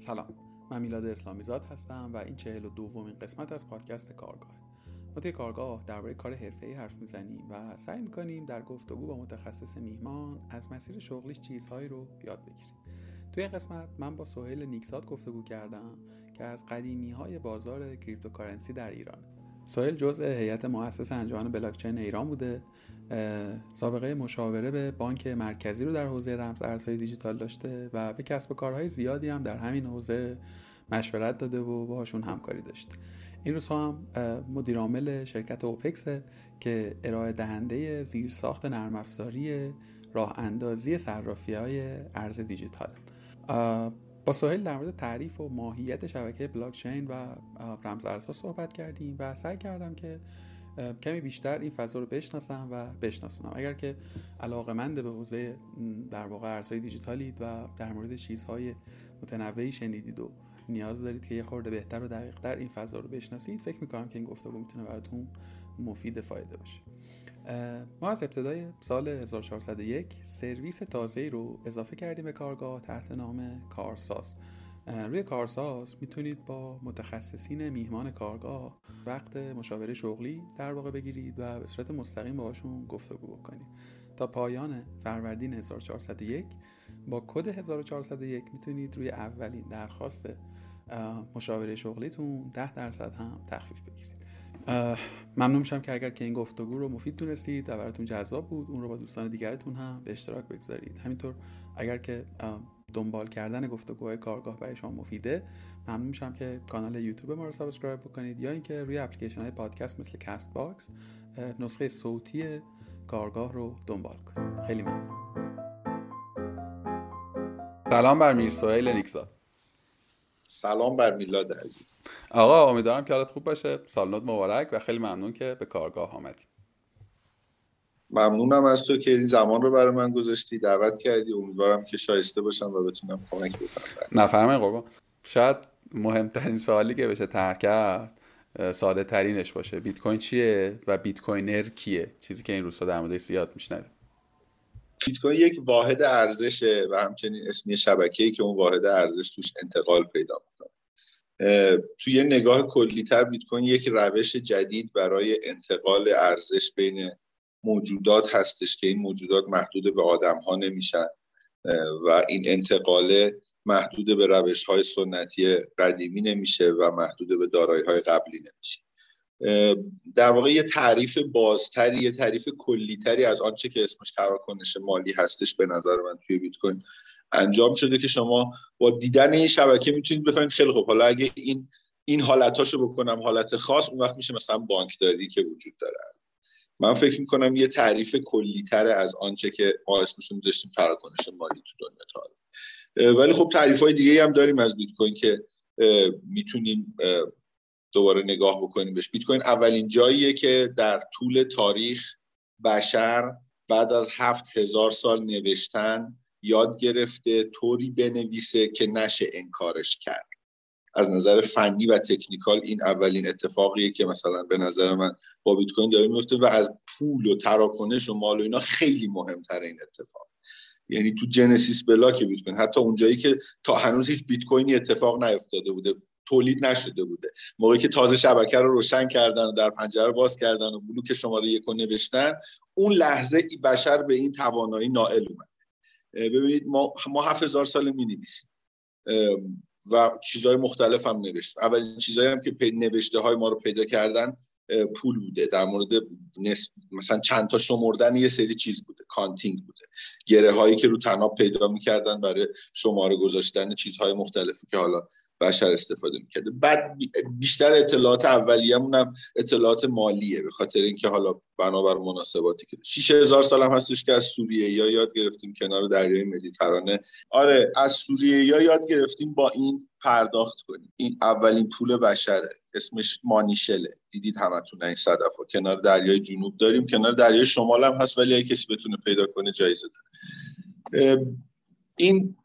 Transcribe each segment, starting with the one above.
سلام. من میلاد اسلامی زاد هستم و این چهل و دومین قسمت از پادکست کارگاه. ما توی کارگاه درباره کار ای حرف می‌زنیم و سعی می‌کنیم در گفتگو با متخصص میهمان از مسیر شغلیش چیزهایی رو یاد بگیریم. توی این قسمت من با سهیل نیکزاد گفتگو کردم که از قدیمی های بازار cryptocurrency در ایران سهیل جزء هیئت مؤسس انجمن بلاکچین ایران بوده. سابقه مشاوره به بانک مرکزی رو در حوزه رمز ارزهای دیجیتال داشته و به کسب و کارهای زیادی هم در همین حوزه مشورت داده و باهاشون همکاری داشته این روزها هم مدیرعامل شرکت اوپکس که ارائه دهنده زیرساخت نرم افزاری راه اندازی صرافی های ارز دیجیتال. سوهل در مورد تعریف و ماهیت شبکه بلاکچین و رمز ارزها صحبت کردیم و سعی کردم که کمی بیشتر این فضا رو بشناسم و بشناسونم. اگر که علاقه مند به حوزه در واقع ارزهای دیجیتالید و در مورد چیزهای متنوعی شنیدید و نیاز دارید که یه خورده بهتر و دقیقتر این فضا رو بشناسید فکر می‌کنم که این گفتگو می‌تونه براتون مفید فایده باشه. ما از ابتدای سال 1401 سرویس تازه رو اضافه کردیم به کارگاه تحت نام کارساز. روی کارساز می‌تونید با متخصصین میهمان کارگاه وقت مشاوره شغلی در واقع بگیرید و به صورت مستقیم باهاشون گفتگو بکنید. تا پایان فروردین 1401 با کد 1401 می‌تونید روی اولین درخواست مشاوره شغلیتون 10 درصد هم تخفیف بگیرید. ممنون میشم که اگر که این گفتگو رو مفید دونستید و براتون جذاب بود اون رو با دوستان دیگرتون هم به اشتراک بگذارید. همینطور اگر که دنبال کردن گفتگوهای کارگاه برای شما مفیده ممنون میشم که کانال یوتیوب ما رو subscribe بکنید یا اینکه روی اپلیکیشن های پادکست مثل Castbox نسخه صوتی کارگاه رو دنبال کنید. خیلی ممنون. سلام بر میرسوهیل نیکزاد سلام بر میلاد عزیز. آقا امیدوارم که حالت خوب باشه. سال مبارک و خیلی ممنون که به کارگاه آمدی. ممنونم از تو که این زمان رو برای من گذاشتی دعوت کردی. امیدوارم که شایسته باشم و بتونم کمک بکنم. نفرمای قربان. شاید مهمترین سوالی که بشه طرح کرد ساده ترینش باشه. بیت کوین چیه و بیت کوینر کیه؟ چیزی که این روزها در مورد زیاد میشنویم. بیت کوین یک واحد ارزشه و همچنین اسمی شبکه‌ای که اون واحد ارزش توش انتقال پیدا می‌کنه. توی یه نگاه کلیتر بیت کوین یک روش جدید برای انتقال ارزش بین موجودات هستش که این موجودات محدود به آدم ها نمیشن و این انتقال محدود به روش های سنتی قدیمی نمیشه و محدود به دارایی های قبلی نمیشه. در واقع یه تعریف بازتری یه تعریف کلیتری از آنچه که اسمش تراکنش مالی هستش به نظر من توی بیت کوین انجام شده که شما با دیدن این شبکه می‌تونید بفهمید خیلی خوب. حالا اگه این این حالتاشو بکنم حالت خاص اون وقت میشه مثلا بانکداری که وجود داره. من فکر می‌کنم یه تعریف کلیتر از آنچه که ما اسمش میذاشتیم تراکنش مالی تو دنیا تا ولی خب تعریف های دیگه هم داریم از بیت کوین که می‌تونیم دوباره نگاه بکنیم بهش. بیت کوین اولین جاییه که در طول تاریخ بشر بعد از هفت هزار سال نوشتن یاد گرفته طوری بنویسه که نشه انکارش کرد. از نظر فنی و تکنیکال این اولین اتفاقیه که مثلا به نظر من با بیت کوین داره میفته و از پول و تراکنش و مال و اینا خیلی مهمتر این اتفاق. یعنی تو جنسیس بلاک بیت کوین حتی اونجایی که تا هنوز هیچ بیت کوینی اتفاق نیفتاده بوده. تولید نشده بوده. موقعی که تازه شبکه رو روشن کردن و در پنجره باز کردن و بلوک شماره یک رو نوشتن اون لحظه ای بشر به این توانایی نائل اومد. ببینید ما ما 7000 سال می نویسیم و چیزهای مختلف هم نوشت. اولین چیزهایی هم که نوشته های ما رو پیدا کردن پول بوده. در مورد مثلا چند تا شمردن یه سری چیز بوده. counting بوده. گره هایی که رو تناب پیدا می‌کردن برای شماره گذاشتن چیزهای مختلفی که حالا بشر استفاده می‌کرده. بعد بیشتر اطلاعات اولیه‌مون هم اطلاعات مالیه به خاطر اینکه حالا بنابر مناسباتی که 6000 سال هم هستش که از سوریه یا یاد گرفتیم کنار دریای مدیترانه آره از سوریه یا یاد گرفتیم با این پرداخت کنیم. این اولین پول بشره اسمش مانیشله. دیدید همتون این صدف و کنار دریای جنوب داریم. کنار دریای شمال هم هست ولی اگه کسی بتونه پیدا کنه جایزه داره. این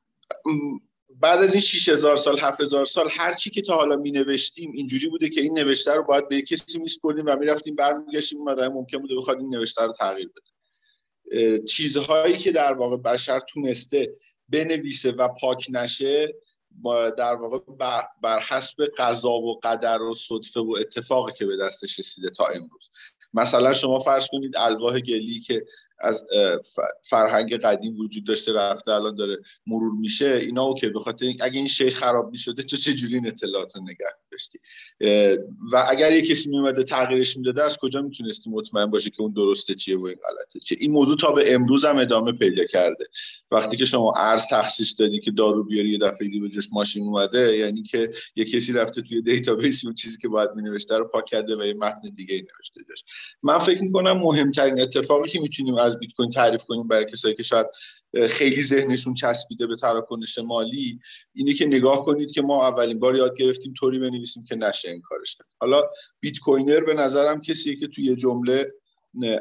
بعد از این 6000 سال 7000 سال هر چی که تا حالا می نوشتیم اینجوری بوده که این نوشته رو باید به کسی میسپردیم و می‌رفتیم برمیگشتیم مدام ممکن بوده بخواد این نوشته رو تغییر بده. چیزهایی که در واقع بشر تونسته بنویسه و پاک نشه در واقع بر حسب قضا و قدر و صدفه و اتفاقی که به دستش رسیده تا امروز. مثلا شما فرض کنید الواح گلی که از فرهنگ قدیم وجود داشته رفته الان داره مرور میشه اینا OK به خاطر اگه این شی خراب می‌شده تو چه جوری این اطلاعات رو نگه داشتی؟ و اگر یه کسی میومده تغییرش می‌داده از کجا می‌تونستی مطمئن باشه که اون درسته چیه و این غلطه چیه؟ این موضوع تا به امروز هم ادامه پیدا کرده. وقتی که شما ارز تخصیص دادی که دارو بیاری یه دفعه به جاش ماشین اومده یعنی که یه کسی رفته توی database اون چیزی که باید مینوشته رو پاک کرده و یه متن دیگه نوشته جاش. من فکر می‌کنم مهمترین اتفاقی که می‌تونیم از بیت کوین تعریف کنیم برای کسایی که شاید خیلی ذهنشون چسبیده به تراکنش مالی اینه که نگاه کنید که ما اولین بار یاد گرفتیم طوری بنویسیم که نشه این کارش حالا بیت کوینر به نظرم کسیه که توی جمله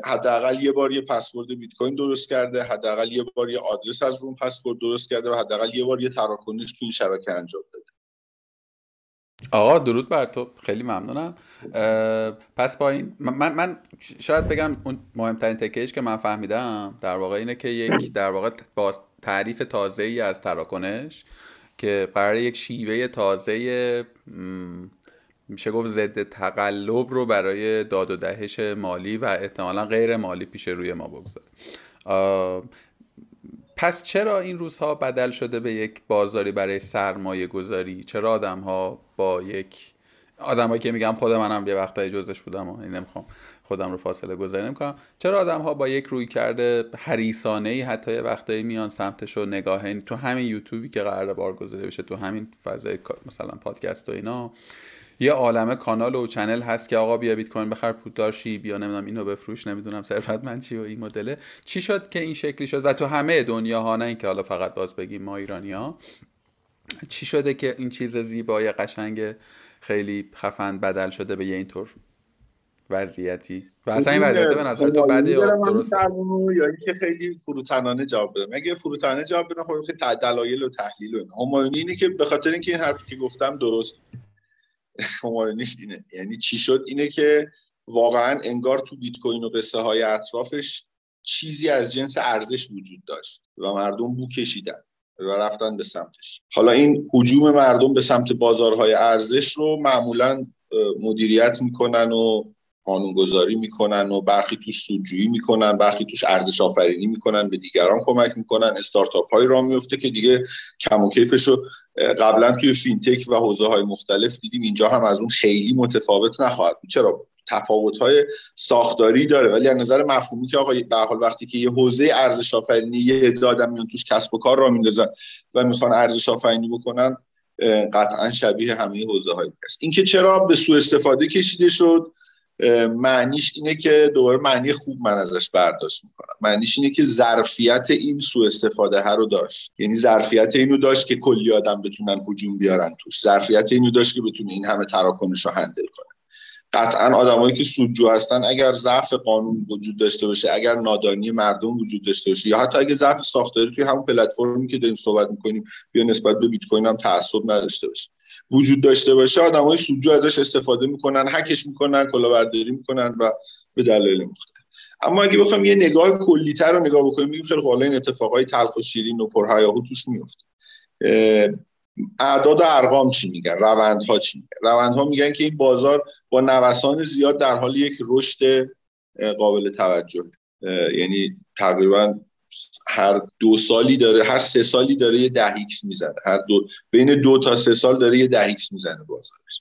حداقل یه بار یه پسورد بیت کوین درست کرده حداقل یه بار یه آدرس از روم پسورد درست کرده و حداقل یه بار یه تراکنش توی این شبکه انجام داده. آقا درود بر تو. خیلی ممنونم. پس با این من, من شاید بگم اون مهمترین تکیش که من فهمیدم در واقع اینه که یک در واقع با تعریف تازه ای از تراکنش که برای یک شیوه تازه میشه گفت ضد تقلب رو برای داد و دهش مالی و احتمالا غیر مالی پیش روی ما بگذاره. پس چرا این روزها بدل شده به یک بازاری برای سرمایه گذاری چرا آدم ها با یک آدمایی که میگم خود منم یه وقتایی جزش بودم و نمی‌خوام خودم رو فاصله گذاری نمی‌کنم. چرا آدم ها با یک روی کرده حریسانه ای حتی یه وقتایی میان سمتش و نگاه تو همین یوتیوبی که قرار بارگذاری بشه تو همین فضای مثلا پادکست و اینا یه عالمه کانال و چنل هست که آقا بیا بیت کوین بخر پولدار شی بیا نمی‌دونم اینو بفروش نمی‌دونم ثروتمند چی و این مدله. چی شد که این شکلی شد؟ و تو همه دنیا ها نه اینکه حالا فقط باز بگیم ما ایرانی ها چی شده که این چیز زیبای قشنگ خیلی خفن بدل شده به یه اینطور وضعیتی؟ و اصلا این وضعیت به نظر تو بعد درست؟ یا اینکه خیلی فروتنانه جواب بدم. اگه فروتنانه جواب بدم خب خیلی دلایل و تحلیل و اینا. اینه که به خاطر اینکه این حرفی که گفتم درست. همایونیش اینه. یعنی چی شد؟ اینه که واقعا انگار تو بیت کوین و قصه های اطرافش چیزی از جنس ارزش وجود داشت و مردم بو کشیدن. و رفتن به سمتش. حالا این حجوم مردم به سمت بازارهای ارزش رو معمولا مدیریت می‌کنن و قانونگذاری می‌کنن و برخی توش سودجویی می‌کنن برخی توش ارزش آفرینی می‌کنن به دیگران کمک می‌کنن استارتاپ های را میفته که دیگه کم و کیفش رو قبلا توی فینتک و حوزه های مختلف دیدیم. اینجا هم از اون خیلی متفاوت نخواهد چرا؟ تفاوت های ساختاری داره. ولی از نظر مفهومی که آقا به حال وقتی که یه حوزه ارزش آفرینی یه دادم میان توش کسب و کار را میندازن و می‌خوان ارزش آفرینی بکنن قطعا شبیه همه حوزه های هست اینکه چرا به سوء استفاده کشیده شد معنیش اینه که دوباره معنی خوب من ازش برداشت می‌کنم. معنیش اینه که ظرفیت این سوء استفاده ها رو داشت. یعنی ظرفیت اینو داشت که کلی آدم بتونن هجوم بیارن توش. ظرفیت اینو داشت که بتونه این همه تراکنش رو هندل کنه. قطعا آدمایی که سودجو هستن اگر ضعف قانون وجود داشته باشه اگر نادانی مردم وجود داشته باشه یا حتی اگه ضعف ساختاری توی همون پلتفرمی که داریم صحبت می‌کنیم بیا نسبت به بیت کوین هم تعصب نداشته باشه. وجود داشته باشه های سودجو ازش استفاده می‌کنن هکش می‌کنن کلاهبرداری می‌کنن و به دلایل مختلف. اما اگه بخوام یه نگاه کلیتر رو نگاه بکنیم میگیم خیلی حالا این اتفاقای تلخ و شیرین و پرهیاهو توش میفته اعداد و ارقام چی میگن؟ روندها چی میگن؟ روندها میگن که این بازار با نوسان زیاد در حال یک رشد قابل توجه. یعنی تقریبا هر دو سالی داره هر سه سالی داره یه ده x می‌زنه. هر دو بین دو تا سه سال داره یه ده x می‌زنه بازارش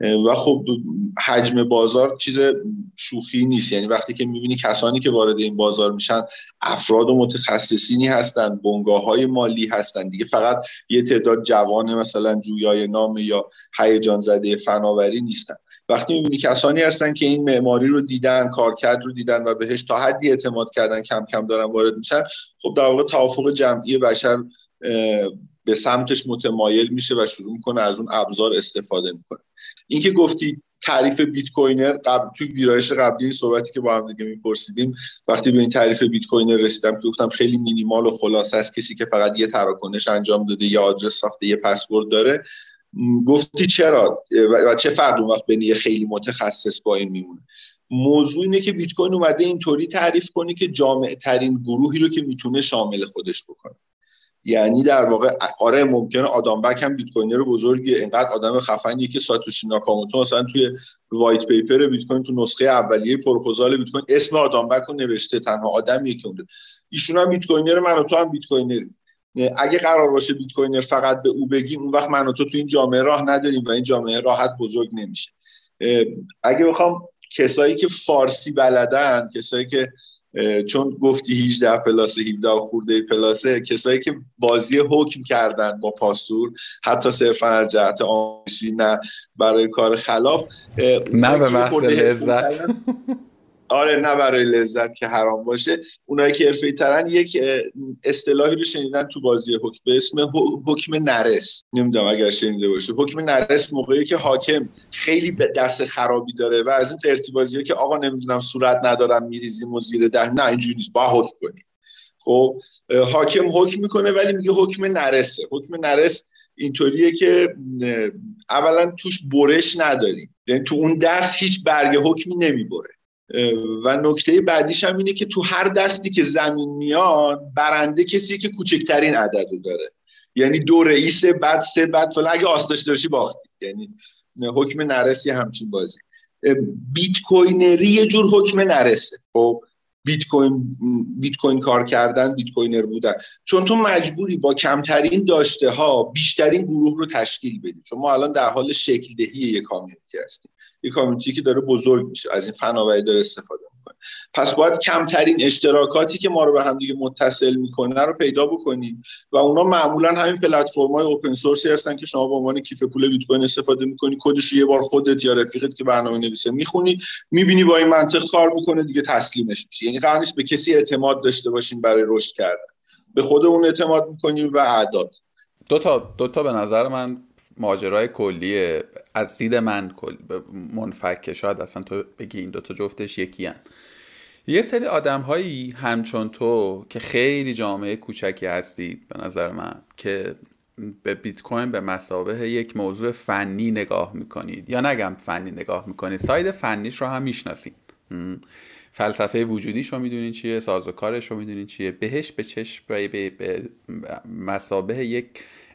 و خب حجم بازار چیز شوخی نیست. یعنی وقتی که می‌بینی کسانی که وارد این بازار میشن افراد و متخصصینی هستن بنگاه های مالی هستن. دیگه فقط یه تعداد جوان مثلا جویای نام یا هیجان زده فناوری نیستن. وقتی می‌بینی کسانی هستن که این معماری رو دیدن کارکرد رو دیدن و بهش تا حدی اعتماد کردن کم کم دارن وارد میشن خب در واقع توافق جمعی بشر به سمتش متمایل میشه و شروع می‌کنه از اون ابزار استفاده می‌کنه. اینکه گفتی تعریف بیت کوینر قبل توی ویرایش قبلی این صحبتی که با هم دیگه میپرسیدیم وقتی به این تعریف بیت کوینر رسیدم که گفتم خیلی مینیمال و خلاصه است کسی که فقط یه تراکنش انجام داده یا آدرس ساخته یه پسورد داره گفتی چرا؟ و چه فرد اون وقت بین خیلی متخصص با این میمونه؟ موضوع اینه که بیت کوین اومده اینطوری تعریف کنی که جامع ترین گروهی رو که می‌تونه شامل خودش بکنه. یعنی در واقع آره ممکنه آدم بک هم بیت کوینر بزرگی اینقدر آدم خفنی که ساتوشی ناکاموتو مثلا توی وایت پیپر بیت کوین تو نسخه اولیه پروپوزال بیت کوین اسم آدم بک رو نوشته. تنها آدمیه که اونده ایشون هم بیت کوینر من و تو هم بیت کوینری اگه قرار باشه بیت کوینر فقط به او بگیم اون وقت من و تو تو این جامعه راه نداریم و این جامعه راحت بزرگ نمیشه. اگه بخوام کسایی که فارسی بلدن کسایی که چون گفتی 18 پلاس 17 خورده پلاسه کسایی که بازی حکم کردن با پاسور حتی صرفا از جهت آموزشی نه برای کار خلاف. نه به محض لذت. آره نه برای لذت که حرام باشه. اونایی که حرفه‌ای ترن یک اصطلاحی رو شنیدن تو بازی حکم به اسم حکم نرس. نمی‌دونم اگر شنیده باشه. حکم نرس موقعی که حاکم خیلی به دست خرابی داره و از این قرتی که آقا نمی‌دونم صورت ندارم میریزیم و زیر ده. نه اینجوری نیست. با حکم کنیم. خب حاکم حکم می‌کنه ولی میگه حکم نرسه. حکم نرس اینطوریه که اولا توش برش نداریم. یعنی تو اون دست هیچ برگ حکمی نمی‌بره. و نکته بعدیش هم اینه که تو هر دستی که زمین میاد برنده کسی که کوچکترین عدد داره. یعنی دو رئیس بعد سه بعد فلان. اگه آس داشته باشی باختی. یعنی حکم نرسی همچین بازی. bitcoiner ی یه جور حکم نرسه. خب بیت کوین بیت کوین کار کردن bitcoiner بودن. چون تو مجبوری با کمترین داشته ها بیشترین گروه رو تشکیل بدی. چون ما الان در حال شکل دهی یک community هستیم. یک کامیونیتی که داره بزرگ میشه از این فناوری داره استفاده می‌کنه. پس باید کمترین اشتراکاتی که ما رو به هم دیگه متصل می‌کنه رو پیدا بکنیم و اونا معمولا همین پلتفرم های اوپن سورسی هستن که شما به عنوان کیف پول بیت کوین استفاده می‌کنی کدش یه بار خودت یا رفیقت که برنامه نویسه می‌خونی می‌بینی با این منطق کار می‌کنه دیگه تسلیمش میشه. یعنی قرار به کسی اعتماد داشته باشین برای رشد کردن. به خودمون اعتماد می‌کنیم و اعداد. دو تا دو تا به نظر من ماجرای کلیه از دید من منفکه شاید اصلا تو بگی این دوتا جفتش یکی هن. یه سری آدم هایی همچون تو که خیلی جامعه کوچکی هستید به نظر من که به بیت کوین به مسابه یک موضوع فنی نگاه می‌کنید. یا نگم فنی نگاه می‌کنید ساید فنیش رو هم می‌شناسید. فلسفه وجودیش رو می‌دونین چیه سازوکارش رو می‌دونین چیه. بهش به چشم به, به, به مسابه یک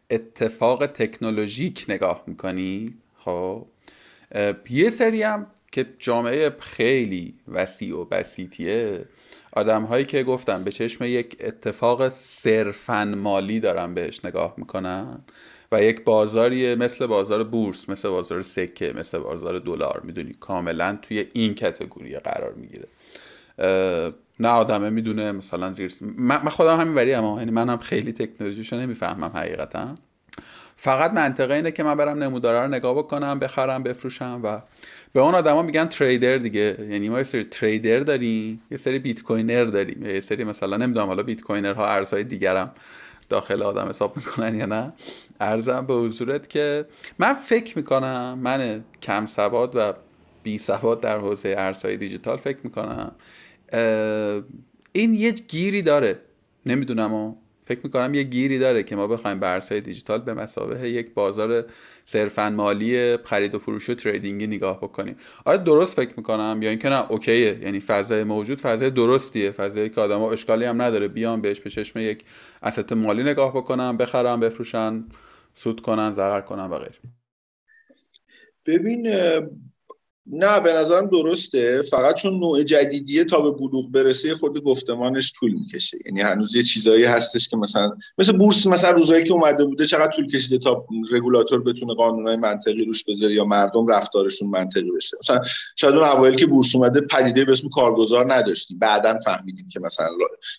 اتفاق تکنولوژیک نگاه می‌کنی؟ خب یه سری هم که جامعه خیلی وسیع و بسیطیه آدم هایی که گفتم به چشم یک اتفاق صرفا مالی دارن بهش نگاه می‌کنن و یک بازاری مثل بازار بورس مثل بازار سکه مثل بازار دلار می‌دونی کاملا توی این کتگوری قرار می‌گیره. نه آدمه می‌دونه مثلا زیر من خودم همین وری اما یعنی من هم خیلی تکنولوژیشو نمی‌فهمم حقیقتا. فقط منطقه اینه که من برم نمودارا رو نگاه بکنم بخرم بفروشم و به اون آدما میگن تریدر دیگه. یعنی ما یه سری تریدر داریم یه سری بیت کوینر داریم. یه سری مثلا نمی‌دونم حالا بیت کوینر ارزهای دیگرم داخل آدم حساب می‌کنن یا نه. ارزم به حضورت که من فکر می‌کنم من کم سواد و بی سواد در حوزه ارزهای دیجیتال فکر می‌کنم. این یه گیری داره. نمی‌دونم و فکر می‌کنم یه گیری داره که ما بخوایم به ارزهای دیجیتال به مسابه یک بازار صرفا مالی خرید و فروش و تریدینگی نگاه بکنیم. آره درست فکر می‌کنم یا اینکه نه اوکیه. یعنی فضای موجود فضای درستیه. فضایی که آدما اشکالی هم نداره. بیان بهش به چشم یک اسست مالی نگاه بکنم بخرم بفروشن سود کنن ضرر کنن و غیره. ببین نه به نظرم درسته. فقط چون نوع جدیدیه تا به بلوغ برسه خود گفتمانش طول می‌کشه. یعنی هنوز یه چیزایی هستش که مثلا مثل بورس مثلا روزایی که اومده بوده چقدر طول کشیده تا رگولاتور بتونه قانونهای منطقی روش بذاره یا مردم رفتارشون منطقی بشه. مثلا شاید اون اوایل که بورس اومده پدیده به اسم کارگزار نداشتیم. بعدا فهمیدیم که مثلا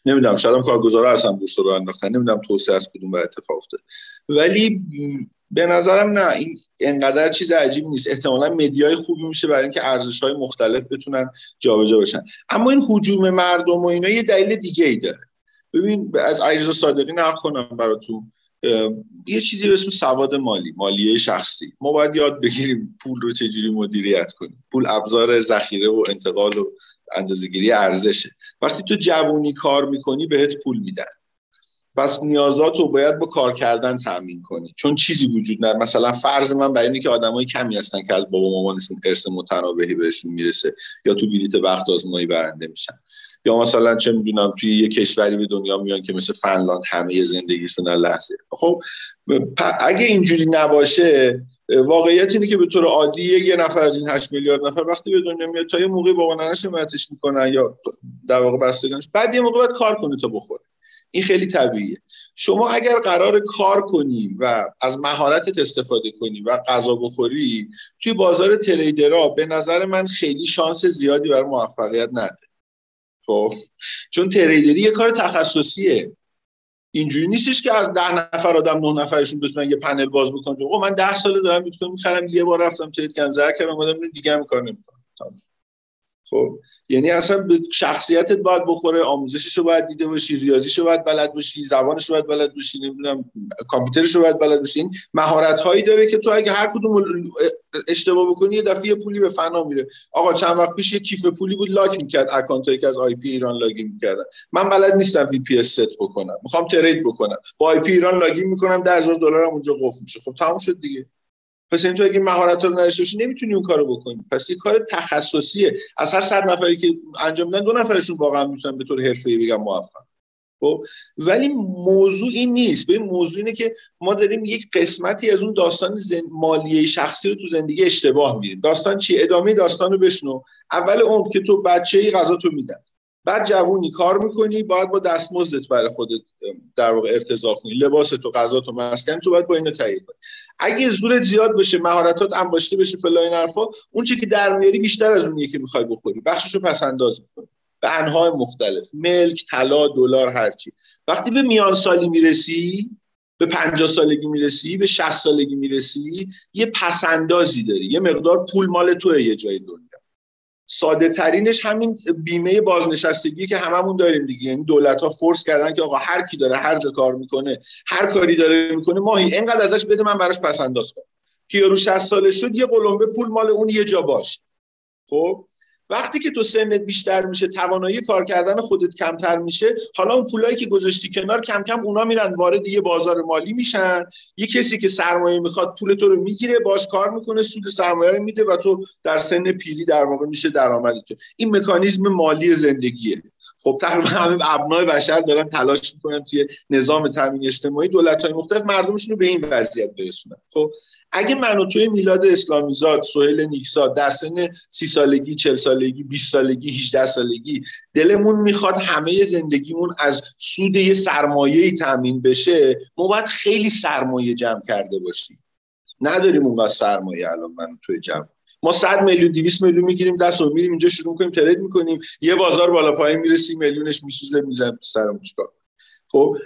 نمی‌دونم شاید هم کارگزارا اصلا بورس رو انداختن. نمی‌دونم توسعه از کدوم اتفاق افتاده. ولی به نظرم نه. این انقدر چیز عجیبی نیست. احتمالا مدیای خوبی میشه برای اینکه ارزش های مختلف بتونن جابجا بشن. اما این حجوم مردم و اینا یه دلیل دیگه ای داره. ببین از علیرضا صادقی نقل کنم براتون. یه چیزی به اسم سواد مالی مالیه شخصی. ما باید یاد بگیریم پول رو چجوری مدیریت کنیم. پول ابزار ذخیره و انتقال و اندازه‌گیری ارزشه. وقتی تو جوونی کار می‌کنی بهت پول میدن. پس نیازات رو باید با کار کردن تامین کنی. چون چیزی وجود نداره. مثلا فرض من برای اینه که آدمای کمی هستن که از بابا مامانشون ارث متنابهی بهشون می‌رسه یا تو بلیت وقت آزمایی برنده میشن. یا مثلا چه می‌دونم توی یه کشوری به دنیا میان که مثل فنلاند همه زندگیشون لحظه. خب اگه اینجوری نباشه واقعیت اینه که به طور عادی یه نفر از این 8 میلیارد نفر وقتی به دنیا میاد تا یه موقعی بابا ننش حمایتش می‌کنن یا در واقع بستگانش. بعد یه موقع باید کار کنه تا بخوره. این خیلی طبیعیه. شما اگر قرار کار کنی و از مهارتت استفاده کنی و غذا بخوری توی بازار تریدرها به نظر من خیلی شانس زیادی برای موفقیت نداره خب؟ چون تریدری یه کار تخصصیه. اینجوری نیستش که از ده نفر آدم نه نفرشون بتونن یه پنل باز بکنن. خب من ده ساله دارم بیت کوین می‌خرم یه بار رفتم ترید کردم زر کردم اومدم دیگه هم کار نمی‌کنم. خب؟ یعنی اصلا به شخصیتت باید بخوره آموزشش رو باید دیده باشی ریاضیش رو باید بلد باشی زبانش رو باید بلد باشی نمی‌دونم کامپیوترش رو باید بلد باشی. این مهارت هایی داره که تو اگه هر کدوم اشتباه بکنی یه دفعه پولی به فنا میره. آقا چند وقت پیش یه کیف پولی بود lock می‌کرد account که از IP ایران login می‌کردن. من بلد نیستم VPS set بکنم. می‌خوام trade بکنم. با IP ایران login می‌کنم 10000 دلارم اونجا قفل میشه. خب تموم شد دیگه. پس تو اگه مهارت رو نداشته باشی نمی‌تونی اون کارو بکنی. پس یه کار تخصصیه. از هر صد نفری که انجام میدن دو نفرشون واقعا می‌تونن به طور حرفه‌ای بگم موفق. خب؟ ولی موضوع این نیست. به موضوع اینه که ما داریم یک قسمتی از اون داستان زن... مالیه شخصی رو تو زندگی اشتباه میریم داستان چی؟ ادامه داستان رو بشنو. اول اون که تو بچه ای غذا تو میدن بعد جوونی کار می‌کنی باید با دستمزدت برای خودت در واقع ارتضا کنی لباس تو غذا تو مسکن تو باید با اینو تایید کنی. اگه زورت زیاد بشه مهارتات انباشته بشه فلا این حرفا اون چی که در میاری بیشتر از اونیه که می‌خوای بخوری. بخششو پس انداز می‌کنی. به انواع مختلف. ملک طلا دلار هرچی وقتی به میان سالی می‌رسی به 50 سالگی می‌رسی به 60 سالگی می‌رسی یه پسندازی داری. یه مقدار پول مال توه یه جای دنیا. ساده ترینش همین بیمه بازنشستگی که هممون داریم دیگه. یعنی دولت ها فورس کردن که آقا هر کی داره هر جا کار می‌کنه هر کاری داره می‌کنه ماهی اینقدر ازش بده من براش پس انداز کنم. که یارو 60 ساله شد یه قلمبه پول مال اون یه جا باش. خب؟ وقتی که تو سنت بیشتر میشه توانایی کار کردن خودت کمتر میشه حالا اون پولایی که گذاشتی کنار کم کم اونا میرن وارد یه بازار مالی میشن. یه کسی که سرمایه می‌خواد پول تو رو می‌گیره باش کار می‌کنه سود سرمایه رو میده و تو در سن پیری در واقع میشه درآمدی تو. این مکانیزم مالی زندگیه. خب تقریبا همه ابنای بشر دارن تلاش می‌کنن توی نظام تامین اجتماعی دولت های مختلف مردمشون رو به این وضعیت برسونن. خب اگه من و توی میلاد اسلامیزاد سهیل نیکزاد در سن سی سالگی چل سالگی 20 سالگی 18 سالگی دلمون می‌خواد همه زندگیمون از سود یه سرمایه تامین بشه ما باید خیلی سرمایه جمع کرده باشیم. نداریم اونقدر سرمایه الان من توی جمع. ما 100 میلیون 200 میلیون می‌گیریم دست و میریم اینجا شروع می‌کنیم ترید می‌کنیم. یه بازار بالا پایین میره 30 میلیونش میسوزه می‌زنه تو سرمون چیکار خب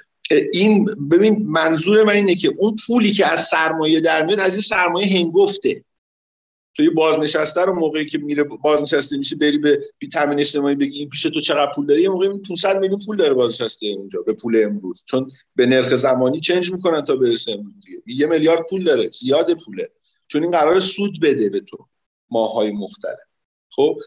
این ببین منظور من اینه که اون پولی که از سرمایه در میاد از این سرمایه هنگفته. توی بازنشسته رو موقعی که میره بازنشسته میشه بری به تامین اجتماعی بگی این پیش تو چقدر پول داری یه موقعی 500 میلیون پول داره بازنشسته اونجا به پول امروز. چون به نرخ زمانی چنج می‌کنن تا برسه امروز دیگه. یه میلیارد پول داره زیاد پوله. چون این قرار سود بده به تو ماهای مختلف. خب؟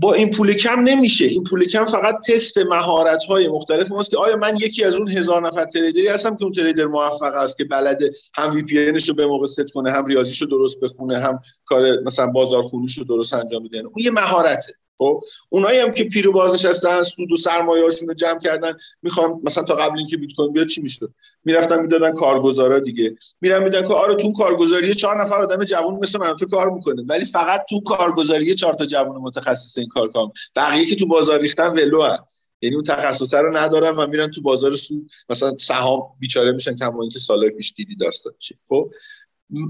با این پول کم نمیشه. این پول کم فقط تست مهارت های مختلف ماست که آیا من یکی از اون هزار نفر trader ی هستم که اون trader موفق است که بلده هم VPS رو به موقع ست کنه هم ریاضیشو درست بخونه هم کار مثلا بازار رو درست انجام میده اون یه مهارته. خب اونایی هم که پیرو بازنشستن سود و سرمایه‌هاشون رو جمع کردن می‌خوام مثلا تا قبل اینکه بیت کوین بیاد چی می‌شد؟ می‌رفتن می‌دادن کارگزارا دیگه. میرن میدن که آره تو کارگزاری چهار نفر آدم جوون مثل من تو کار می‌کنه. ولی فقط تو کارگزاری چهار تا جوون متخصص این کار کام. بقیه که تو بازار ریختن ولو هن. یعنی اون تخصصه رو ندارن و میرن تو بازار سود. مثلا سهام بیچاره میشن کما اینکه سالهای پیش دیدی داستان چی. خب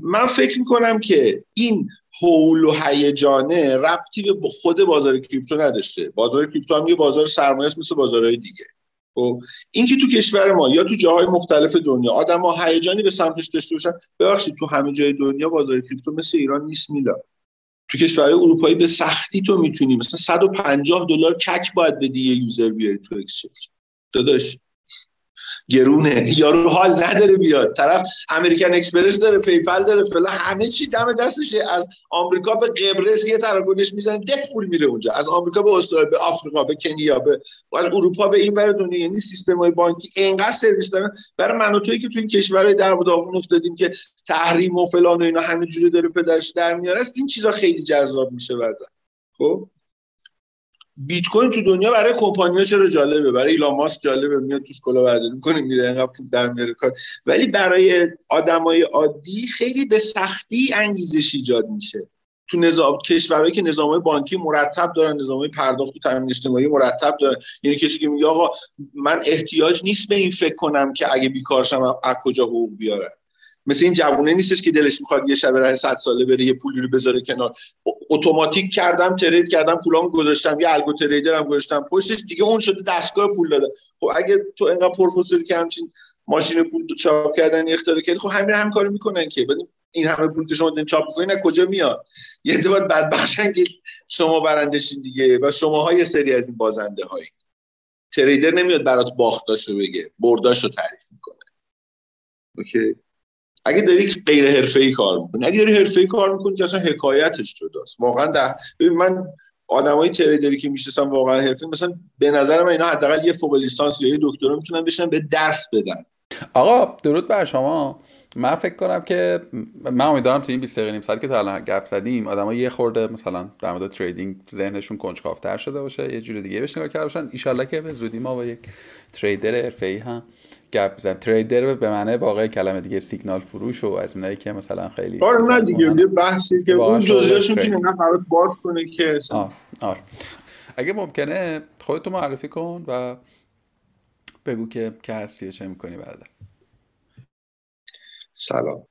من فکر می‌کنم که این حول و هیجانه ربطی به خود بازار کریپتو نداشته. بازار کریپتو هم یه بازار سرمایه مثل بازارهای دیگه. خب این که تو کشور ما یا تو جاهای مختلف دنیا آدم ها هیجانی به سمتش داشته باشن ببخشید تو همه جای دنیا بازار کریپتو مثل ایران نیست میلاد. تو کشورهای اروپایی به سختی تو می‌تونی مثلا 150 دلار CAC باید بدی یه user بیاری تو exchange. داداش گرونه. یارو حال نداره بیاد. طرف American Express داره PayPal داره فلان همه چی دم دستشه. از آمریکا به قبرس یه تراکنش می‌زنه دف پول میره اونجا. از آمریکا به استرالیا به آفریقا به کنیا به از اروپا به این ور دنیا. یعنی سیستم های بانکی اینقدر سرویس دارن. برای من و که تو این کشورهای در داغون افتادیم که تحریم و فلان و اینا همه جوری داره پدرش در میاره این چیزا خیلی جذاب میشه بعدا. خب؟ بیت کوین تو دنیا برای کمپانی‌ها چرا جالبه؟ برای ایلان ماسک جالبه میاد توش کلا برداری می‌کنه میره اینقدر پول در میاره کار. ولی برای آدمای عادی خیلی به سختی انگیزش ایجاد میشه. تو نظام کشورهایی که نظام بانکی مرتب دارن نظام پرداخت و تامین اجتماعی مرتب دارن. یعنی کسی که میگه آقا من احتیاج نیست به این فکر کنم که اگه بیکارشم از کجا حقوق بیارم مثل این جوونه نیستش که دلش می‌خواد یه شب راه 100 ساله بره یه پولی رو بذاره کنار. اتوماتیک کردم ترید کردم پولامو گذاشتم. یه الگو تریدرم گذاشتم. پشتش دیگه اون شده دستگاه پول داده. خب اگه تو انقدر پروفسوری که همچین ماشین پول چاپ کردن اختراع کردی خب همین هم کارو می‌کنن که. این همه پول که شما دین چاپ می‌کنین کجا میاد؟ یه دو بعد بدبختن که شما برندشین دیگه و شما یه سری از این بازنده هایی تریدر نمیاد برات باختاشو بگه برداشو تعریف می‌کنه. اوکی؟ اگه داری غیر حرفه‌ای کار می‌کنی. اگه داری حرفه‌ای کار می‌کنی که اصلا حکایتش جداست. واقعا ده ببین من آدمای تریدری که می‌شناسم واقعا حرفه مثلا به نظر من اینا حداقل یه فوق لیسانس یا یه دکترا می‌تونن بشن به درس بدن. آقا درود بر شما. من فکر کنم که من امیدوارم تو این 20 دقیقه نیم ساعت که تا الان گپ زدیم آدمای یه خورده مثلا در مورد تریدینگ ذهنشون کنجکاوتر شده باشه یه جور دیگه بهش نگاه کرده باشن. ان که به زودی ما با یک تریدر حرفه‌ای هم گپ بزنیم تریدر به معنی واقعی کلمه دیگه سیگنال فروش و از اینایی که مثلا خیلی آره نه دیگه یه بحثی که اون جزئیاشو که نه باز کنه که آره آره. اگه ممکنه خودتو معرفی کن و بگو که که هستی چه می‌کنی برادر. سلام.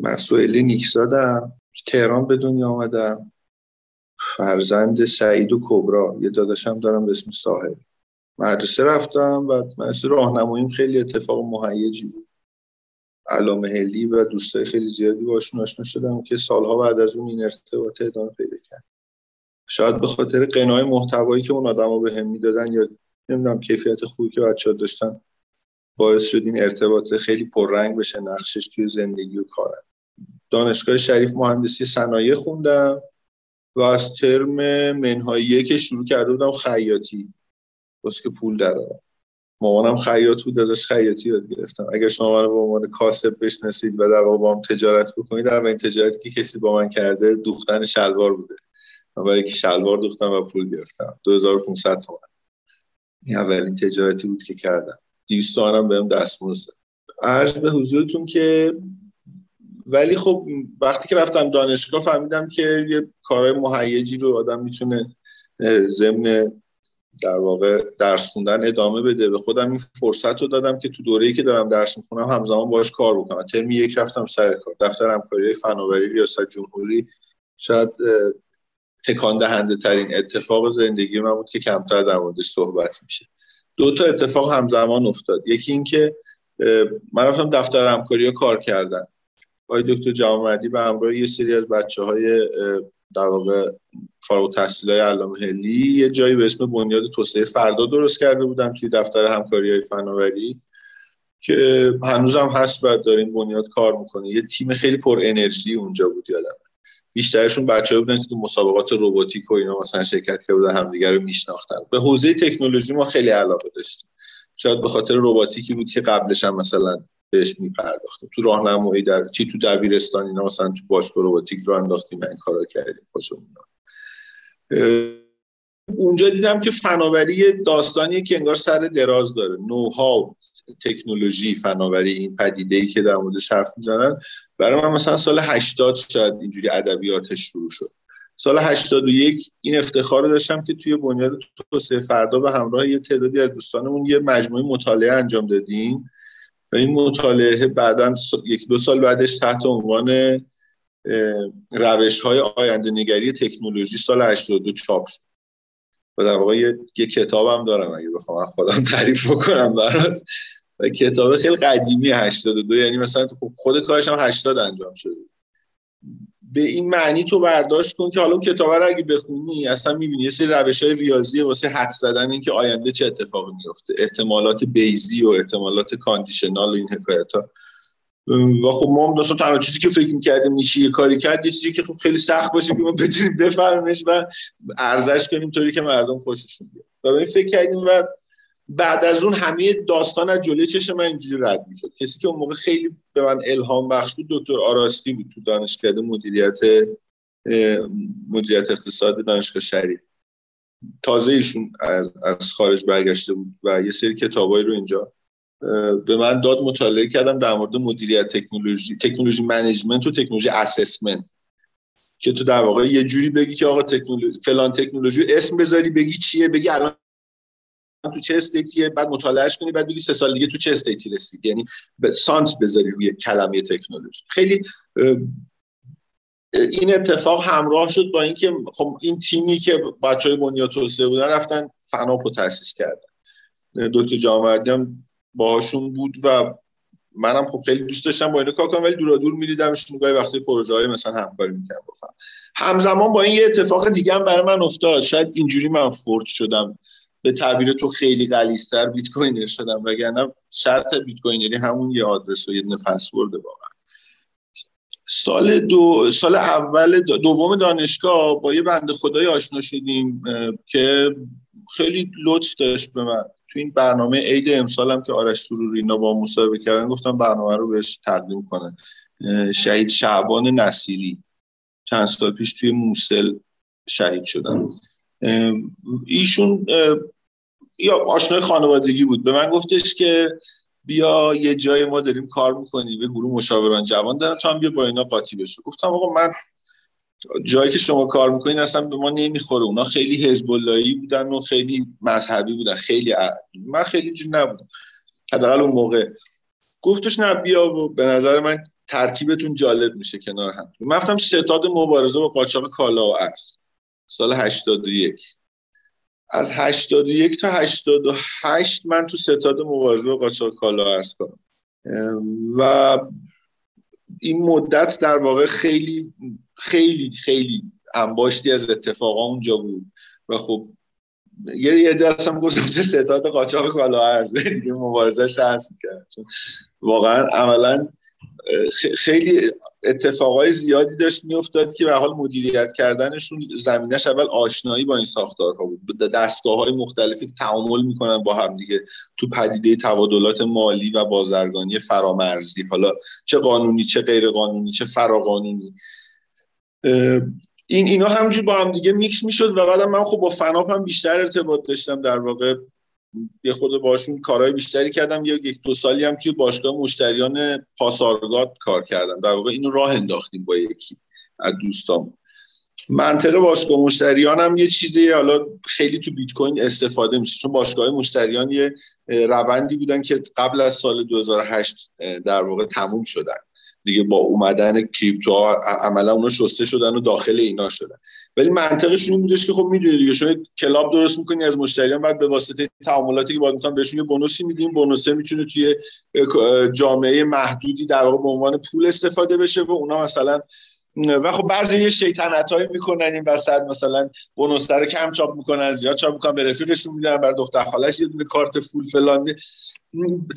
من سوئیلی نیکزادم. تهران به دنیا آمدم. فرزند سعید و کبرا. یه داداشم دارم به اسم ساحل مدرسه رفتم و مدرسه راهنماییم خیلی اتفاق مهیجی بود. علامه هلی و دوستای خیلی زیادی باشون آشنا شدم که سالها بعد از اون این ارتباط ادامه پیدا کرد. شاید به خاطر قنای محتوایی که اون آدما به هم می‌دادن یا نمی‌دونم کیفیت خوبی که بچه داشتن باعث شد این ارتباط خیلی پررنگ بشه نقشش توی زندگی و کارم. دانشگاه شریف مهندسی صنایع خوندم و از ترم منهایی که شروع کرده بودم خیاطی. که پول داره. مامانم خیاط بود ازش خیاطی یاد گرفتم. اگر شما من به عنوان کاسب بشناسید و در با هم تجارت بکنید در این تجارتی که کسی با من کرده دوختن شلوار بوده. من با یکی شلوار دوختم و پول گرفتم. 2500 تومن. این اولین تجارتی بود که کردم. 200 تومنم بهم دستمزد عرض به حضورتون که ولی خب وقتی که رفتم دانشگاه فهمیدم که یه کارهای مهیجی رو آدم می‌تونه ضمن در واقع درس خوندن ادامه بده. به خودم این فرصت رو دادم که تو دوره‌ای که دارم درس می‌خونم همزمان باش کار بکنم. ترمی یک رفتم سر کار. دفتر همکاری فناوری ریاست جمهوری شاید تکان دهنده ترین اتفاق زندگی من بود که کمتر در موردش صحبت میشه. دو تا اتفاق همزمان افتاد. یکی اینکه من رفتم دفتر همکاری کار کردن. آقای دکتر جوامردی به همراه یه سری از بچه های در واقع فارغ التحصیل های علامه هلی یه جایی به اسم بنیاد توسعه فردا درست کرده بودم توی دفتر همکاری های فناوری که هنوزم هست و داریم بنیاد کار می‌کنه. یه تیم خیلی پر انرژی اونجا بود یادم بیشترشون بچه بودن که تو مسابقات روباتیک و اینا مثلا شرکت کرده بودن همدیگه رو میشناختن. به حوزه تکنولوژی ما خیلی علاقه داشتیم. شاید به خاطر روباتیکی بود که قبلش هم مثلا بهش میپرداختیم. تو راهنمایی در چی تو دبیرستان اینا مثلا تو باشگاه روباتیک رو انداختیم این کارا کردیم. خوشمون اونجا دیدم که فناوری داستانیه که انگار سر دراز داره. نوها تکنولوژی فناوری این پدیده ای که در موردش حرف می‌زنن. برای من مثلا سال 80 شاید اینجوری ادبیاتش شروع شد. سال 81 این افتخار رو داشتم که توی بنیاد توسعه فردا به همراه یه تعدادی از دوستانمون یه مجموعه مطالعه انجام دادیم. و این مطالعه بعدا یک دو سال بعدش تحت عنوان روش های آینده نگری تکنولوژی سال 82 چاپ شد. و در واقع یه, یه کتابم دارم اگه بخوام خودم تعریف بکنم برات. و کتاب خیلی قدیمی 82 یعنی مثلا خب خود کارش هم 80 انجام شده. به این معنی تو برداشت کن که حالا اون کتاب رو اگه بخونی اصلا می‌بینی یه سری روش های ریاضی واسه حد زدن این که آینده چه اتفاقی میفته احتمالات بیزی و احتمالات کاندیشنال و این حکایت ها. و خب ما هم تنها چیزی که فکر می‌کردیم میشه یه کاری کرد یه چیزی که خب خیلی سخت باشه که ما بتونیم بفهمش و ارزش کنیم طوری که مردم خوششون بیاد. و به این فکر کردیم و بعد از اون همه داستان از جلوی چشم من اینجوری رد می‌شد. کسی که اون موقع خیلی به من الهام بخش بود دکتر آراستی بود تو دانشکده مدیریت مدیریت اقتصاد دانشگاه شریف. تازه ایشون از خارج برگشته بود و یه سری کتابایی رو اینجا به من داد مطالعه کردم در مورد مدیریت تکنولوژی technology management و technology assessment که تو در واقع یه جوری بگی که آقا تکنولوژی فلان تکنولوژی اسم بذاری بگی چیه بگی الان تو چه استیتیه بعد مطالعهش کنی بعد بگی سه سال دیگه تو چه استیتی رسید یعنی سانت بذاری روی کلمه تکنولوژی. خیلی این اتفاق همراه شد با اینکه خب این تیمی که بچه های بنیاد توسعه بودن رفتن فناپ رو تاسیس کردن. دکتر جامردی هم باهاشون بود و منم خب خیلی دوست داشتم با اینا کار کنم ولی دورا دور میدیدمشون گاهی وقتی پروژه های مثلا همکاری می‌کنم بفهم همزمان با این یه اتفاق دیگه هم برای من افتاد. شاید اینجوری من فورت شدم. به تعبیر تو خیلی غلیظتر bitcoiner شدم وگرنه شرط بیت کوینری همون یه آدرس و یه پسورد واقعا. سال دو سال اول دوم دانشگاه با یه بنده خدایی آشنا شدیم که خیلی لطف داشت به من. تو این برنامه عید امسال هم که آرش سروری اینا با مصاحبه کردن گفتم برنامه رو بهش تقدیم کنه شهید شعبان نصیری. چند سال پیش توی موصل شهید شدن ایشون یا آشنای خانوادگی بود. به من گفتش که بیا یه جای ما داریم کار می‌کنیم به گروه مشاوران جوان دارن تو هم بیا با اینا قاطی بشه گفتم آقا من جایی که شما کار می‌کنین اصلا به ما نمی‌خوره. اونا خیلی حزب بودن و خیلی مذهبی بودن. خیلی من خیلی جور نبودم. حداقل اون موقع. گفتش نه بیا و به نظر من ترکیبتون جالب میشه کنار هم. من رفتم ستاد مبارزه با قاچاق کالا و ارز. سال 81 از 81 تا 88 من تو ستاد مبارزه با قاچاق کالا ارز کنم. و این مدت در واقع خیلی خیلی خیلی انباشتی از اتفاقا اونجا بود. و خب یه یه دست هم گذاشته ستاد قاچاق کالا ارزه دیگه مبارزش هست می‌کرد واقعا عملا خیلی اتفاقای زیادی داشت میافتاد که به حال مدیریت کردنشون زمینش اول آشنایی با این ساختارها بود. دستگاه های مختلفی تعامل می‌کنن با هم دیگه. تو پدیده تبادلات مالی و بازرگانی فرامرزی. حالا چه قانونی چه غیر قانونی چه فراقانونی. این اینا همجور با هم دیگه میکس می‌شد و بعدم من خب با فناپ هم بیشتر ارتباط داشتم. در واقع یه خود باشون کارهای بیشتری کردم. یه یک دو سالی هم توی باشگاه مشتریان پاسارگاد کار کردم. در واقع اینو راه انداختیم با یکی از دوستام. منطقه باشگاه مشتریان هم یه چیزی حالا خیلی تو بیت کوین استفاده میشه چون باشگاه مشتریان یه روندی بودن که قبل از سال 2008 در واقع تموم شدن. دیگه با اومدن کریپتو عملا اونا شسته شدن و داخل اینا شدن. ولی منطقشون این بودش که خب می‌دونی دیگه شما کلاب درست می‌کنی از مشتریان بعد به واسطه تعاملاتی که باید می‌کنن بهشون یه بونوسی میدیم. بونوسه می‌تونه توی جامعه محدودی در واقع به عنوان پول استفاده بشه و اونا مثلا و خب بعضی یه شیطنت هایی می‌کنن این وسط مثلا bonus ه رو کم چاپ می‌کنن زیاد چاپ می‌کنن به رفیقشون میدن برا دختر خالش یه دونه کارت full فلان.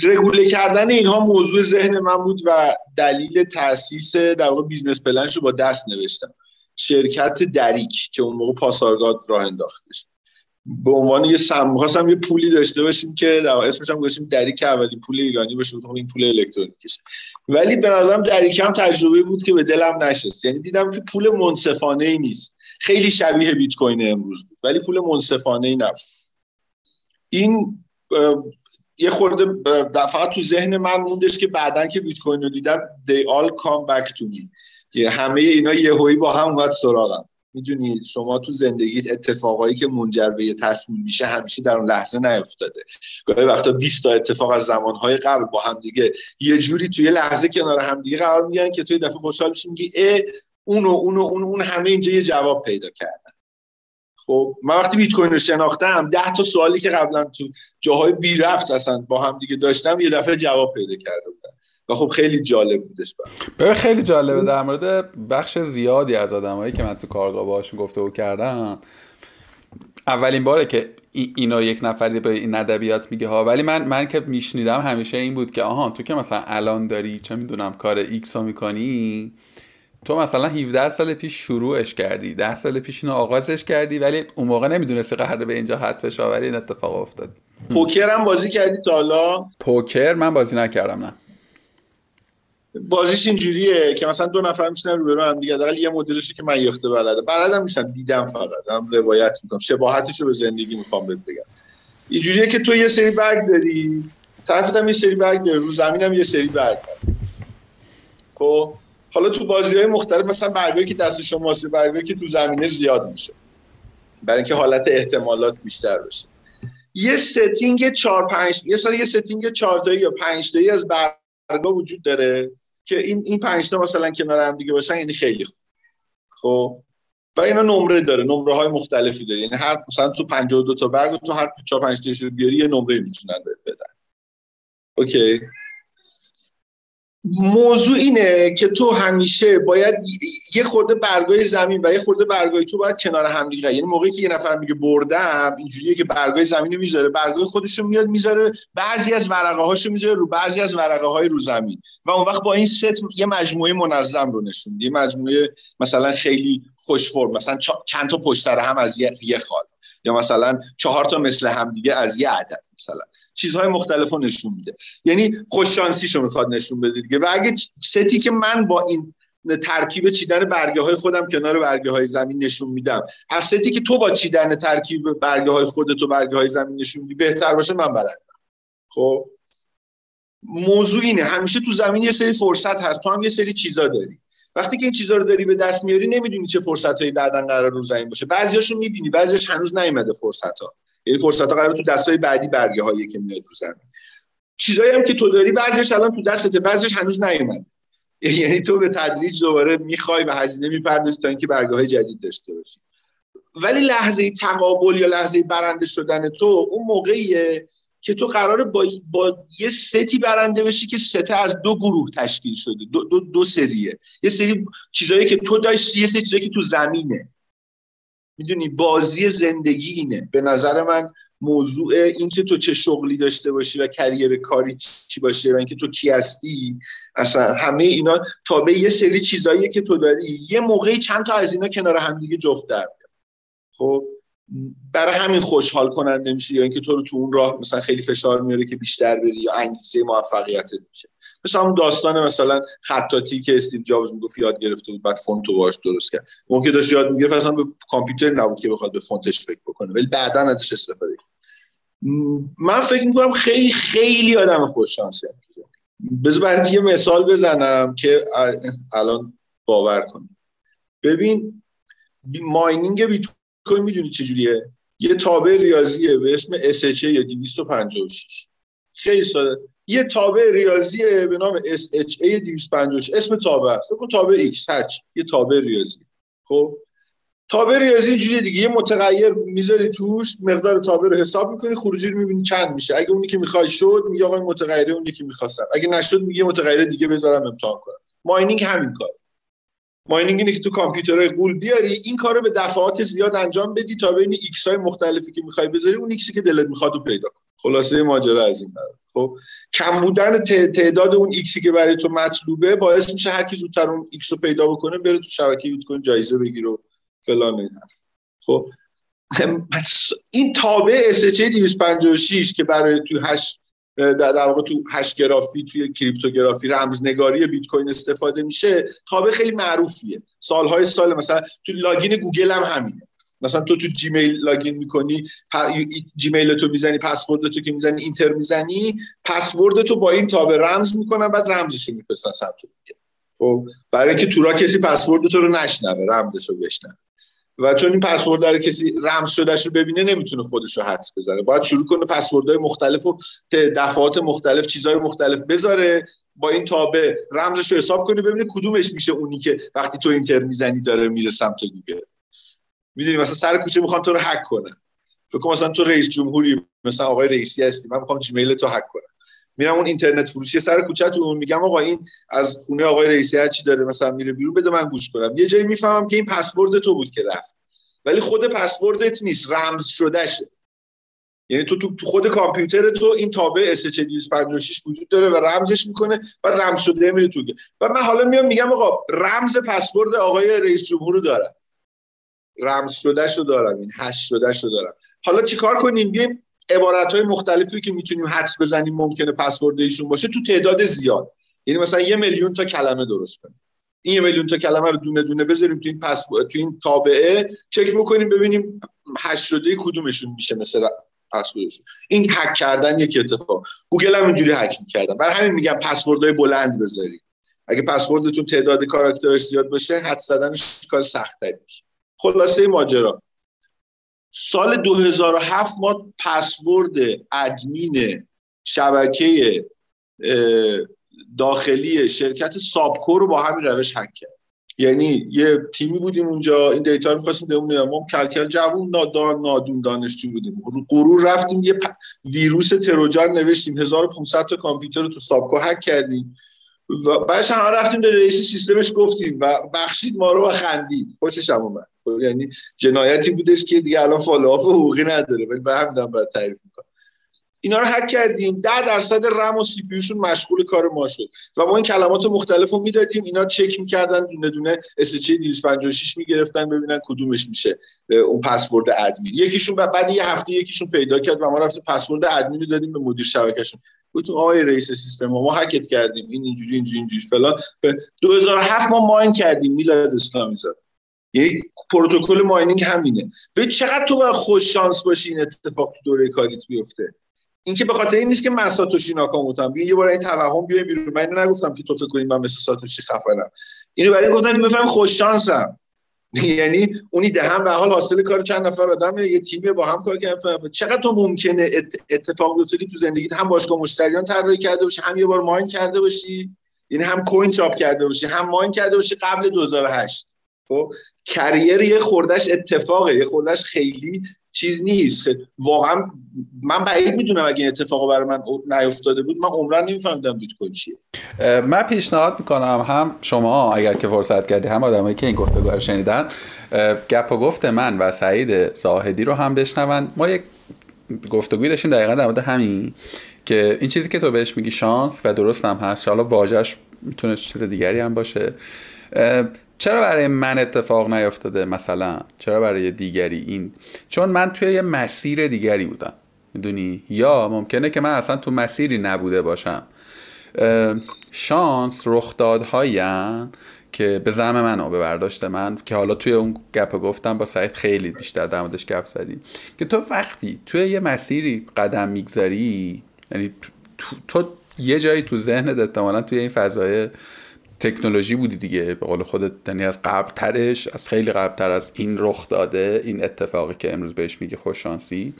رگوله کردن اینها موضوع ذهن من بود و دلیل تاسیس در واقع business plan ش رو با دست نوشتم. شرکت دریک که اون موقع پاسارگاد راه انداختش. به عنوان یه سم خواستم یه پولی داشته باشیم که در اسمش هم گذاشتیم دریک اولین پول ایرانی باشه. بود این پول الکترونیکیش ولی به نظرم دریک هم تجربه بود که به دلم نشست. یعنی دیدم که پول منصفانه ای نیست. خیلی شبیه بیت کوین امروز بود. ولی پول منصفانه ای نبود. این یه خورده فقط تو ذهن من موندش که بعدا که بیت کوین رو دیدم they all come back to me. همه اینا یهویی با هم اومد سراغم. می‌دونید شما تو زندگیت اتفاقایی که منجر به تصمیم میشه همیشه در اون لحظه نیفتاده. گاهی وقتا 20 تا اتفاق از زمانهای قبل با هم دیگه یه جوری توی لحظه کنار هم دیگه قرار میگن که توی دفعه خوشحال میشی میگی اونو اونو اون اون همه اینجا یه جواب پیدا کردن. خب من وقتی بیت کوین رو شناختم ده تا سوالی که قبلا تو جاهای بی رفت اصلا با هم دیگه داشتم یه دفعه جواب پیدا کرده بودم و خب خیلی جالب بودش به خیلی جالبه. در مورد بخش زیادی از آدمایی که من تو کارگاه باشون گفته و کردم اولین باره که اینا یک نفری به این ادبیات میگه ها. ولی من من که میشنیدم همیشه این بود که آها تو که مثلا الان داری چه می‌دونم کار ایکس رو می‌کنی تو مثلا 17 سال پیش شروعش کردی 10 سال پیش اینو آغازش کردی ولی اون موقع نمی‌دونستی قراره به اینجا ختم بشه ولی این اتفاق افتاد. پوکر هم بازی کردی تا حالا؟ پوکر من بازی نکردم نه. بازیش اینجوریه که مثلا دو نفر میشنن رو برو هم دیگه حداقل یه مدلشو که من یخده بلدم. بلدم میشم دیدم فقط. هم روایت می‌کنم. شباهتشو به زندگی می‌خوام بهت بگم. اینجوریه که تو یه سری برگ داری. طرفت هم یه سری برگ داره رو زمین هم یه سری برگ هست. خب؟ حالا تو بازی های مختلف مثلا برگایی که دست شماست برگایی که رو زمینه زیاد میشه. برای اینکه حالت احتمالات بیشتر بشه یه setting 4 5 یه سال یه setting 4 تایی یا 5 تایی از برگا وجود داره. که این این 5 تا مثلا کنار هم دیگه باشن یعنی خیلی خوب. خب؟ و اینا نمره داره نمره های مختلفی داره. یعنی هر مثلا تو 52 تا برگ تو هر 4 5 تاشو بیاری یه نمره می‌تونن بدن. اوکی؟ موضوع اینه که تو همیشه باید یه خورده برگای زمین و یه خورده برگای تو باید کنار هم دیگه. یعنی موقعی که یه نفر میگه بردم اینجوریه که برگای زمین رو می‌ذاره. برگای خودشو میاد می‌ذاره بعضی از ورقه هاشو می‌ذاره رو بعضی از ورقه های رو زمین. و اون وقت با این ست یه مجموعه منظم رو نشون یه مجموعه مثلا خیلی خوش فرم مثلا چند تا پشت هم از یه خال. یا مثلا چهار تا مثل هم دیگه از یه عدد مثلا. چیزهای مختلف رو نشون میده. یعنی خوششانسیشو می‌خواد نشون بده دیگه. و اگه ستی که من با این ترکیب چیدن برگه های خودم کنار برگه های زمین نشون میدم از ستی که تو با چیدن ترکیب برگه های خودت و برگه های زمین نشون میدی بهتر باشه من بلدم خب؟ موضوع اینه. همیشه تو زمین یه سری فرصت هست. تو هم یه سری چیزا داری. وقتی که این چیزا رو داری به دست میاری نمی‌دونی چه فرصتایی بعدا قرار رو زمین باشه. بعضیاشو می‌بینی. بعضیش هنوز نیومده فرصت ها یعنی فرصت ها قرار تو دستای بعدی برگه هایی که میاد رو زمین. چیزایی هم که تو داری بعضیش الان تو دستت بعضیش هنوز نیومده. یعنی تو به تدریج دوباره می‌خوای و هزینه می‌پردازی تا اینکه برگه های جدید داشته باشی. ولی لحظه تقابل یا لحظه برنده شدن تو اون موقعیه که تو قراره با, با یه ستی برنده بشی که سته از دو گروه تشکیل شده دو, دو, دو سریه. یه سری چیزایی که تو داشتی یه سری چیزایی که تو زمینه. می‌دونی بازی زندگی اینه. به نظر من موضوع اینکه تو چه شغلی داشته باشی و کریر کاری چی باشه و اینکه تو کی هستی اصلا همه اینا تابع یه سری چیزایی که تو داری یه موقعی چند تا از اینا کنار هم دیگه جفت در خب برای همین خوشحال کننده میشه یا اینکه تو رو تو اون راه مثلا خیلی فشار میاره که بیشتر بری یا انگیزه موفقیتت میشه. مثل همون داستان مثلا خطاطی که استیو جابز می‌گفت یاد گرفته بود بعد فونت رو باش درست کرد. ممکن داشت یاد می‌گرفت اصلا به کامپیوتر نبود که بخواد به فونتش فکر بکنه ولی بعدا ازش استفاده کنه من فکر می‌کنم خیلی خیلی آدم خوش شانسی بذار برات یه مثال بزنم که الان باور کنی ببین ماینینگ بیت کوین می‌دونی چجوریه؟ یه تابع ریاضیه به اسم SHA یا 256 خیلی ساده. یه تابع ریاضیه به نام SHA 256 اسم تابع است. کن تابع X هرچی. یه تابع ریاضی. خب؟ تابع ریاضی اینجوریه دیگه. یه متغیر می‌ذاری توش مقدار تابع رو حساب می‌کنی خروجی رو می‌بینی چند میشه. اگه اونی که می‌خوای شد میگه آقا متغیر اونی که می‌خواستم. اگه نشد میگه متغیر دیگه بذارم امتحان کنم. mining همین کار. mining اینه که تو کامپیوترهای غول بیاری این کار رو به دفعات زیاد انجام بدی تا بین ایکس های مختلفی که می‌خوای بذاری اون ایکسی که دلت می‌خواد رو پیدا کنی. خلاصه ماجرا از این برای خب کم بودن تعداد اون ایکسی که برای تو مطلوبه باعث میشه هر کی زودتر اون ایکس رو پیدا بکنه بره تو شبکه بیت کوین جایزه بگیره و فلان این خب این تابع SHA 256 که برای تو hash در واقع تو hash گرافی توی cryptography رمزنگاری بیت کوین استفاده میشه تابع خیلی معروفیه. سالهای سال مثلا تو login گوگل هم همینه. مثلا تو تو جیمیل login می‌کنی جیمیل تو می‌زنی پسورد تو که می‌زنی enter می‌زنی پسورد تو با این تابع رمز می‌کنن بعد رمزش رو میفرستن سمت دیگه. خب برای اینکه تو راه کسی پسورد تو رو نشنوه رمزش رو بشنوه. و چون این پسورد رو کسی رمز شدهش رو ببینه نمی‌تونه خودش رو حدس بزنه. باید شروع کنه پسوردهای مختلف و دفعات مختلف چیزهای مختلف بذاره با این تابع رمزش رو حساب کنه ببینه کدومش میشه اونی که وقتی تو اینتر می‌زنی داره میره سمت گوگل می‌دونی مثلا سر کوچه می‌خوان تو رو هک کنن. فکر کنم مثلا تو رئیس جمهوری مثلا آقای رئیسی هستی من می‌خوام جیمیل تو هک کنم. میرم اون اینترنت فروشی سر کوچه‌تون میگم آقا این از خونه آقای رئیسی هر چی داره مثلا میره بیرون بده من گوش کنم. یه جایی می‌فهمم که این پسورد تو بود که رفت. ولی خود پسوردت نیست رمز شدهشه یعنی تو تو خود کامپیوتر تو این تابع SH256 وجود داره و رمزش می‌کنه و رمز شده میره تو و من حالا میام میگم آقا رمز پسورد آقای رئیس جمهور رو دارم. رمز شده شو دارم این هش شده شو دارم. حالا چیکار کنیم؟ بیایم عبارت های مختلفی که می‌تونیم حدس بزنیم ممکنه پسورد ایشون باشه تو تعداد زیاد. یعنی مثلا یه میلیون تا کلمه درست کنیم. این یه میلیون تا کلمه رو دونه دونه بذاریم تو این پس تو این تابعه چک بکنیم ببینیم hash شده کدومشون میشه مثلا پسوردشون. این هک کردن یک اتفاق. گوگل هم اینجوری هک می‌کردن. برای همین میگم پسوردهای بلند بذارید. اگه پسوردتون تعداد کاراکترش زیاد باشه حدس زدنش کار سختی میشه. خلاصه ماجرا. سال 2007 ما پسورد ادمین شبکه داخلی شرکت ساپکو رو با همین روش هک کردیم. یعنی یه تیمی بودیم اونجا این دیتا رو می‌خواستیم بهمون ما کلکل جوون نادان نادون دانشجو بودیم. غرور رفتیم یه ویروس Trojan نوشتیم. 1500 تا کامپیوتر رو تو ساپکو هک کردیم. و بعدش هم رفتیم به رئیس سیستمش گفتیم و بخشید ما رو و خندید. خوشش هم اومد. یعنی جنایتی بودش که دیگه الان follow-up حقوقی نداره ولی به هم باید تعریف می‌کنم. اینا رو هک کردیم. ده درصد رم و CPU شون مشغول کار ما شد. و ما این کلمات مختلف رو می‌دادیم. اینا چک می‌کردن دونه دونه چ 256 می‌گرفتن ببینن کدومش میشه اون پسورد ادمین. یکیشون بعد یه هفته یکیشون پیدا کرد و ما رفتیم پسورد ادمین رو دادیم به مدیر شبکهشون. گفتیم آقای رئیس سیستم ما, هکت کردیم این اینجوری اینجوری اینجوری فلان. 2007 ما ماین کردیم میلاد اسلامی زاد یعنی پروتکل ماینینگ همینه. به چقدر تو باید خوش شانس باشی این اتفاق تو دوره کاریت بیفته؟ اینکه به خاطر این نیست که من ساتوشی ناکاموتم. بیا یه بار این توهم بیاین بیرون. من نگفتم که تو فکر کنی من مثل ساتوشی خفنم. اینو برای گفتم که بفهم خوش شانسم. یعنی اونی دهم به حال حاصل کار چند نفر آدم یه تیمی با هم کار کردن. چقدر تو ممکنه اتفاق بیفته که تو زندگیت هم باشگاه مشتریان طراحی کرده باشی هم یه بار ماین کرده باشی یعنی هم کوین چاپ کرده باشی هم ماین کرده باشی قبل 2008 خب کریر یه خوردش اتفاقه یه خوردش خیلی چیز نیست. واقعا من بعید می‌دونم اگه این اتفاق برای من نیفتاده بود. من عمرن نمیفهمیدم بیت کوین چیه من پیشنهاد می‌کنم هم شما اگر که فرصت کردی هم آدمایی که این گفتگو رو شنیدن گپ و گفت من و سعید زاهدی رو هم بشنون. ما یک گفتگوی داشتیم دقیقا در همین که این چیزی که تو بهش میگی شانس و درست هم هست حالا واژش می‌تونه چیز دیگری هم باشه. چرا برای من اتفاق نیفتاده مثلا؟ چرا برای دیگری این؟ چون من توی یه مسیر دیگری بودم. می‌دونی؟ یا ممکنه که من اصلا تو مسیری نبوده باشم. شانس رخدادهایی که به زم من به برداشت من که حالا توی اون گپ گفتم با سعید خیلی بیشتر در موردش گپ زدیم. که تو وقتی توی یه مسیری قدم می‌گذاری یعنی تو, تو, یه جایی تو ذهنت احتمالا توی این فضای تکنولوژی بودی دیگه. به قول خودت یعنی از قبل ترش از خیلی قبل تر از این رخ داده این اتفاقی که امروز بهش میگی خوششانسی.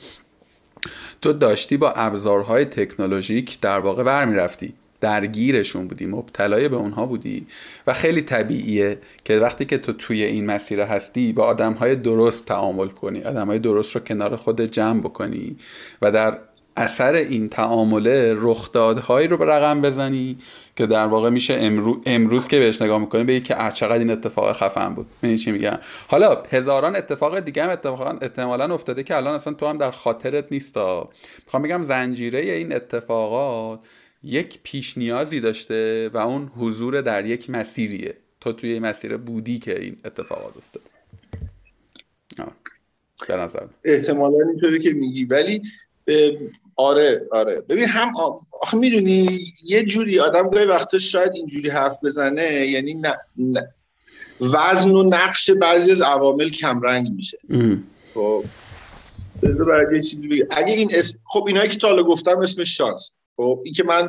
تو داشتی با ابزارهای تکنولوژیک در واقع ور می‌رفتی درگیرشون بودی مبتلای به اونها بودی و خیلی طبیعیه که وقتی که تو توی این مسیر هستی با آدمهای درست تعامل کنی آدمهای درست رو کنار خود جمع بکنی و در اثر این تعامله رخدادهایی رو به رقم بزنی که در واقع میشه امرو... امروز که بهش نگاه می‌کنه بگی که چقدر این اتفاق خفن بود. این چی میگم؟ حالا هزاران اتفاق دیگه هم اتفاقا احتمالا افتاده که الان اصلا تو هم در خاطرت نیستا می‌خوام بگم زنجیره این اتفاقات یک پیش نیازی داشته و اون حضور در یک مسیریه. تو توی مسیر بودی که این اتفاقات افتاد به نظر احتمالا اینطوری که میگی. ولی آره آره. ببین هم آخه می‌دونی یه جوری آدم گاهی وقتا شاید اینجوری حرف بزنه یعنی نه, وزن و نقش بعضی از عوامل کمرنگ میشه. خب. بذار برای یه چیزی بگم. اگه این اسم خب اینایی که تا حالا گفتم اسم شانس. خب این که من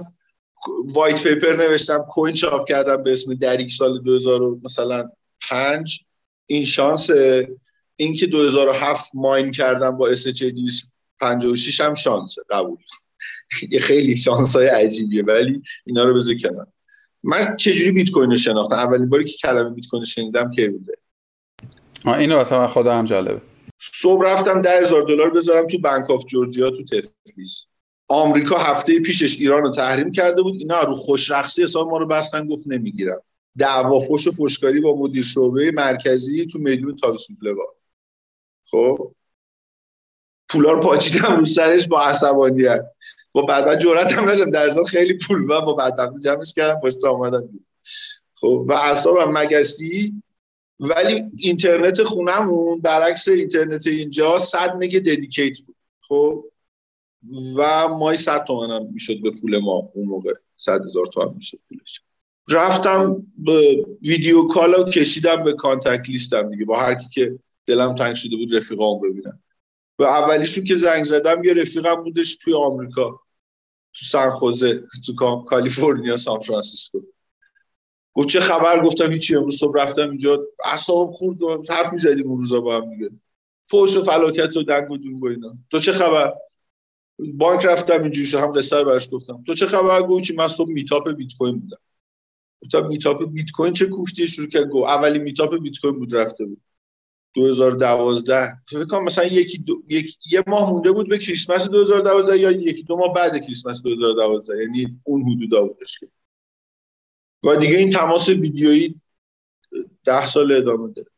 وایت پیپر نوشتم کوین چاپ کردم به اسم دریک سال 2000 مثلا 5 این شانس این که 2007 mine کردم با SHA 256 هم شانسه قبول یه خیلی شانس های عجیبیه ولی اینا رو بذار کنم من چجوری بیت کوین رو شناختم؟ اولین باری که کلمه بیت کوین شنیدم کی بوده؟ اینو واسه من خودم جالبه. صبح رفتم ده هزار دلار بذارم تو Bank of Georgia تو تفلیس. آمریکا هفته پیشش ایران رو تحریم کرده بود. اینا رو خوش رقصی حساب ما رو بستن گفت نمی‌گیرم. دعوا فوش و فشکاری با مدیر شعبه مرکزی تو میدون تاکسی خب؟ پولا رو پاچیدم رو سرش با عصبانیت با بعد جرأت هم نشم در خیلی پول و با بعد جمعش کردم پشت آمدم خب و اعصابم مگسی. ولی اینترنت خونمون برعکس اینترنت اینجا 100 مگ ددیکیت بود. خب و مای 100 تومن هم می‌شد به پول ما اون موقع. 100 هزار تومن می‌شد پولش. رفتم یه video call ها کشیدم به contact list م دیگه. با هر کی که دلم تنگ شده بود رفیقامو ببینم. و اولیشون که زنگ زدم یه رفیقم بودش توی آمریکا تو سان خوزه تو کالیفرنیا سان فرانسیسکو. گفت چه خبر؟ گفتم هیچی امروز صبح رفتم اینجا اعصابم خورد حرف می‌زدیم اون روزا با هم دیگه. فوش و فلاکت و دنگ و دونگ و اینا. تو چه خبر؟ بانک رفتم اینجوری شد هم قصه رو برش گفتم. تو چه خبر؟ گفت چی؟ من صبح meetup بیت کوین بودم. گفتم میتاپ بیت کوین چه کوفتی شروع کرد گفت اولی میتاپ بیت کوین بود رفته بود. 2012 فکر کنم مثلا یکی دو، یک، یه ماه مونده بود به کریسمس 2012 یا یکی دو ماه بعد کریسمس 2012 یعنی اون حدودا بودش که. و دیگه این تماس ویدیویی ده سال ادامه داره.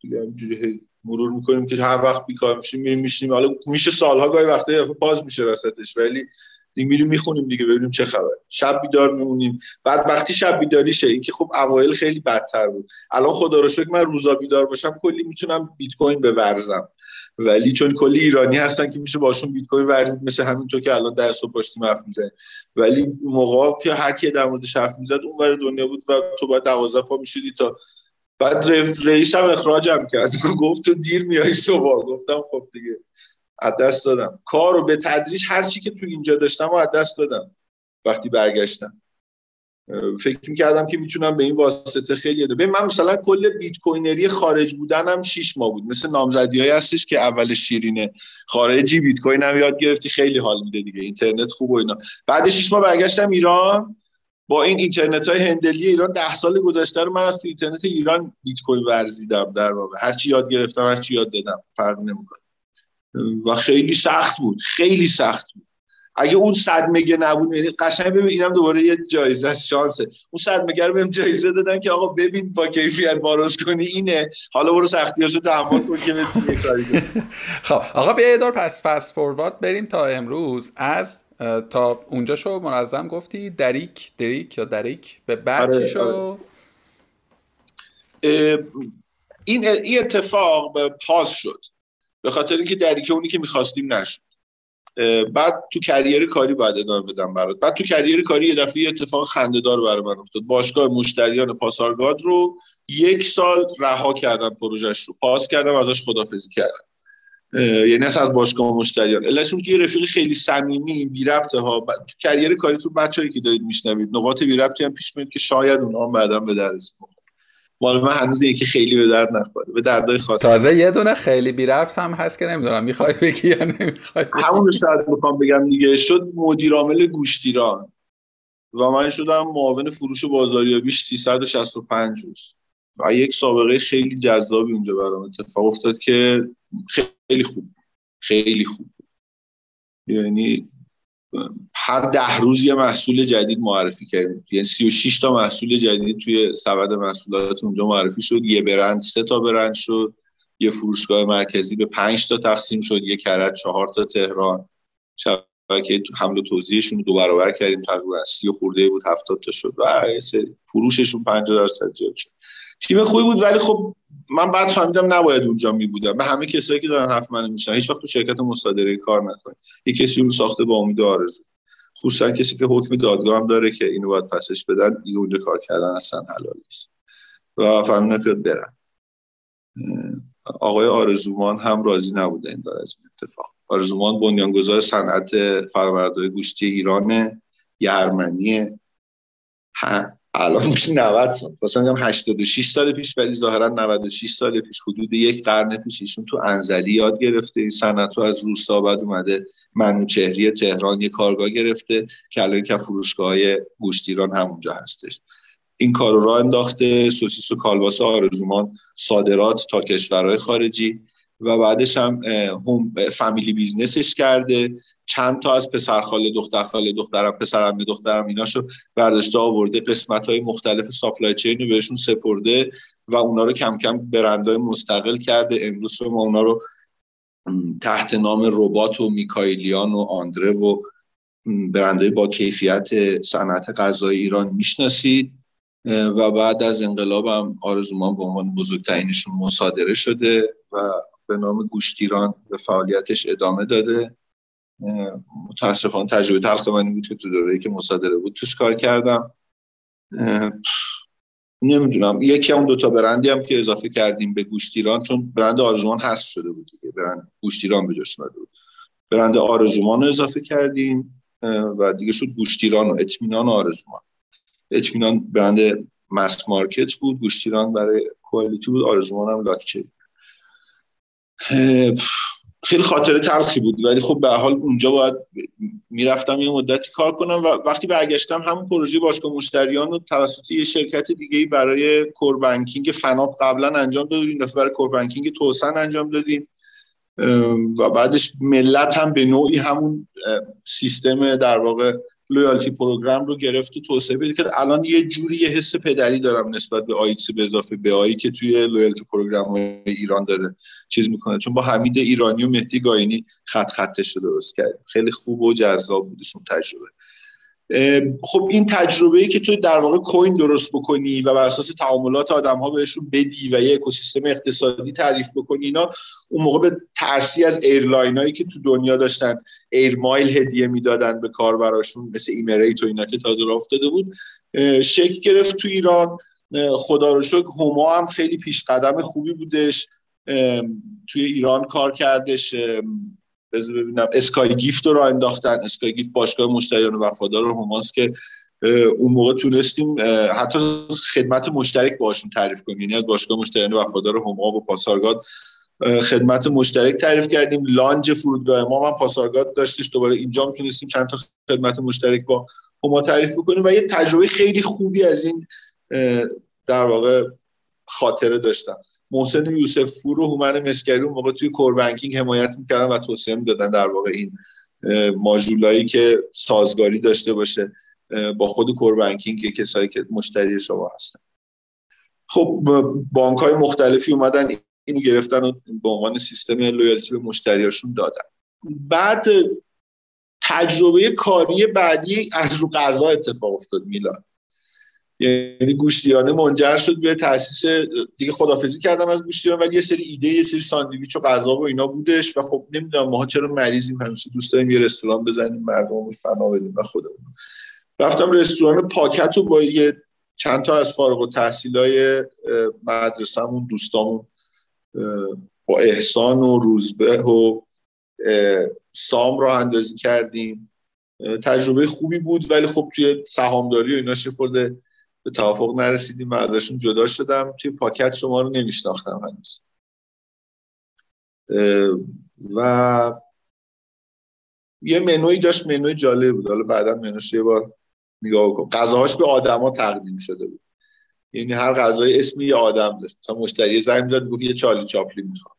دیگه همینجوری مرور می‌کنیم که هر وقت بیکار میشیم میریم میشیم حالا میشه سالها گاهی وقتا باز میشه وسطش ولی دیگه میریم می‌خونیم دیگه ببینیم چه خبر. شب بیدار میمونیم. بعد وقتی شب بیداری این که خب اوایل خیلی بدتر بود. الان خدا رو شکر من روزا بیدار باشم کلی می‌تونم بیت کوین بورزم. ولی چون کلی ایرانی هستن که میشه باشون بیت کوین ورزید مثل همینطور که الان ده صبح پاشتیم حرف ولی موقع که هر کی در موردش حرف می‌زد اون دنیا بود و تو باید 12 پا می‌شدی تا بعد رئیس هم اخراجم کرد. گفت تو دیر میای صبح. گفتم خب دیگه. از دست دادم. کار رو به تدریج هر چی که تو اینجا داشتم و از دست دادم. وقتی برگشتم. فکر می‌کردم که می‌تونم به این واسطه خیلی ده. من مثلا کل بیت کوینری خارج بودنم 6 ماه بود. مثل نامزدی هستش که اول شیرینه خارجی بیت کوین هم یاد گرفتی خیلی حال میده دیگه. اینترنت خوب و اینا. بعد 6 ماه برگشتم ایران. با این اینترنت های هندلی ایران ده سال گذشته رو من از تو اینترنت ایران بیت کوین ورزیدم در واقع. هر چی یاد گرفتم هر چی یاد دادم. فرق نمی‌کنه. و خیلی سخت بود خیلی سخت بود. اگه اون صد مگه نبود یعنی قشنگ ببین اینم دوباره یه جایزه از شانسه. اون صد مگه رو بهم جایزه دادن که آقا ببین با کیفیت باراز کنی اینه. حالا برو سختیاشو تحمل کن که بتونی کاری خب آقا بیا دور پس فست فوروارد بریم تا امروز. از تا اونجا شو منظم گفتی دریک دریک یا دریک؟ به بعد آره، شو؟ آره. این این اتفاق به پاس شد. به خاطر اینکه دریک اونی که می‌خواستیم نشد. بعد تو کریر کاری باید ادامه بدم برات. بعد تو کریر کاری یه دفعه اتفاق خندهدار برای من افتاد. باشگاه مشتریان پاسارگاد رو یک سال رها کردم پروژش رو. پاس کردم ازش خدافزی کردم. یعنی از باشگاه مشتریان. علتش که یه رفیق خیلی صمیمی بی ربطه ها تو کریر کاری تو بچه‌ای که دارید میشنوید نقاط بی ربطی هم پیش میاد که شاید اونها بعدا به درس مال من هنوز یکی خیلی به درد نخوره به دردای خاص. تازه یه دونه خیلی بی ربط هم هست که نمی‌دونم می‌خوای بگی یا نمی‌خوای همون رو شاید می‌خوام بگم دیگه. شد مدیر عامل گوشتیران و من شدم معاون فروش بازاریابیش 365 روز. و یک سابقه خیلی جذابی اونجا برام اتفاق افتاد که خیلی خوب خیلی خوب یعنی هر ده روز یه محصول جدید معرفی کردیم. یعنی 36 تا محصول جدید توی سبد محصولات اونجا معرفی شد. یه برند سه تا برند شد. یه فروشگاه مرکزی به پنج تا تقسیم شد. یه کرد چهار تا تهران. شبکه حمل و توزیعشون دو برابر کردیم. تقریبا سی خورده بود هفتاد تا شد. و فروششون 50 درصد زیاد شد. تیم خوبی بود ولی خب من بعد فهمیدم نباید اونجا می بودم. به همه کسایی که دارن حرف منو میشن هیچ وقت تو شرکت مصادره کار نکنید. یه کسی رو ساخته با امید آرزو. خصوصا کسی که حکم دادگاه هم داره که اینو باید پسش بدن دیگه اونجا کار کردن اصلا حلال نیست. و فهمیدم که برم آقای آرزومان هم راضی نبوده این داره از این اتفاق. آرزومان بنیانگذار صنعت فرآوردهای گوشتی ایرانه یه الان میشه 90 سال. بگم 86 سال پیش ولی ظاهرا 96 سال پیش حدود یک قرن پیش ایشون تو انزلی یاد گرفته. این صنعت رو از روستا بعد اومده منوچهری تهران یه کارگاه گرفته که الان که فروشگاه گوشتیران همونجا هستش. این کار رو راه انداخته. سوسیس و کالباس آرزومان صادرات تا کشورهای خارجی. و بعدش هم هم family business ش کرده. چند تا از پسر خاله دختر خاله دخترم پسرم دخترم ایناشو برداشته آورده. قسمت های مختلف supply chain رو بهشون سپرده و اونا رو کم کم برندهای مستقل کرده. امروز ما اونا رو تحت نام ربات و میکایلیان و آندره و برندهای با کیفیت صنعت غذای ایران می‌شناسید. و بعد از انقلاب هم آرزومان به عنوان بزرگترینشون مصادره شده و به نام گوشتیران به فعالیتش ادامه داده. متاسفانه تجربه تلخ من بود که تو دوره که مصادره بود توش کار کردم. نمی‌دونم. یکی اون دوتا برندی هم که اضافه کردیم به گوشتیران چون برند آرزومان هست شده بود دیگه. برند گوشتیران به جاش بود. برند آرزومان رو اضافه کردیم و دیگه شد گوشتیران و اطمینان آرزومان. اطمینان برند mass market بود گوشتیران برای quality بود آرزومان هم لاکچری خیلی خاطره تلخی بود ولی خب به حال اونجا باید می‌رفتم یه مدتی کار کنم و وقتی برگشتم همون پروژه باشگاه مشتریان رو توسط یه شرکت دیگه برای core banking فناپ قبلا انجام دادیم دفعه برای core banking توسن انجام دادیم و بعدش ملت هم به نوعی همون سیستم در واقع loyalty program رو گرفت و توسعه بده که الان یه جوری یه حس پدری دارم نسبت به آیکس به اضافه به آیی که توی loyalty program ایران داره چیز می‌کنه. چون با حمید ایرانی و مهدی گاینی خط خطش رو درست کردیم. خیلی خوب و جذاب بودشون تجربه. خب این تجربه ای که تو در واقع coin درست بکنی و بر اساس تعاملات آدم ها بهشون بدی و یه اکوسیستم اقتصادی تعریف بکنی اینا اون موقع به تأثیر از airline هایی که تو دنیا داشتن air mile هدیه می‌دادن به کاربراشون مثل ایمریت و اینا که تازه راه افتاده بود شکل گرفت تو ایران. خدا رو شکر هما هم خیلی پیش قدم خوبی بودش. توی ایران کار کردش. بذار ببینم. اسکای گیفت رو انداختن. اسکای گیفت باشگاه مشتریان وفادار هماست که اون موقع تونستیم حتی خدمت مشترک باشون تعریف کنیم. یعنی از باشگاه مشتریان وفادار هما و پاسارگاد خدمت مشترک تعریف کردیم. لانج فرودگاه ما هم پاسارگاد داشتش. دوباره اینجا هم تونستیم چند تا خدمت مشترک با هما تعریف بکنیم و یه تجربه خیلی خوبی از این در واقع خاطره داشتم. محسن یوسف پور و هومن مسکری اون موقع توی کور بانکینگ حمایت می‌کردن و توصیه می‌دادن در واقع این ماژولایی که سازگاری داشته باشه با خود کور بانکینگ کسایی که مشتری شما هستن. خب بانک های مختلفی اومدن اینو گرفتن و به عنوان سیستم لویالتی به مشتریاشون دادن. بعد تجربه کاری بعدی از رو غذا اتفاق افتاد میلاد. یعنی گوشتیانه منجر شد به تاسیس دیگه خدافزی کردم از گوشتیانه ولی یه سری ایده یه سری ساندویچ و غذا و اینا بودش و خب نمی‌دونم ماها چرا مریضیم همیشه دوست داریم یه رستوران بزنیم مردم فنا بدیم و خودمون. رفتم رستوران پاکت رو با یه چند تا از فارغ و های مدرسه‌مون دوستامون با احسان و روزبه و سام را اندازی کردیم. تجربه خوبی بود ولی خب توی سهامداری و اینا خورده به توافق نرسیدیم و ازشون جدا شدم. توی پاکت شما رو نمیشناختم هنوز. و یه منوی داشت. منوی جالب بود. حالا بعدا منوش یه بار نگاه کن. غذاهاش به آدما تقدیم شده بود. یعنی هر غذای اسمی یه آدم داشت. مثلا مشتری زنگ زد گفت یه چالی چاپلی می‌خوام.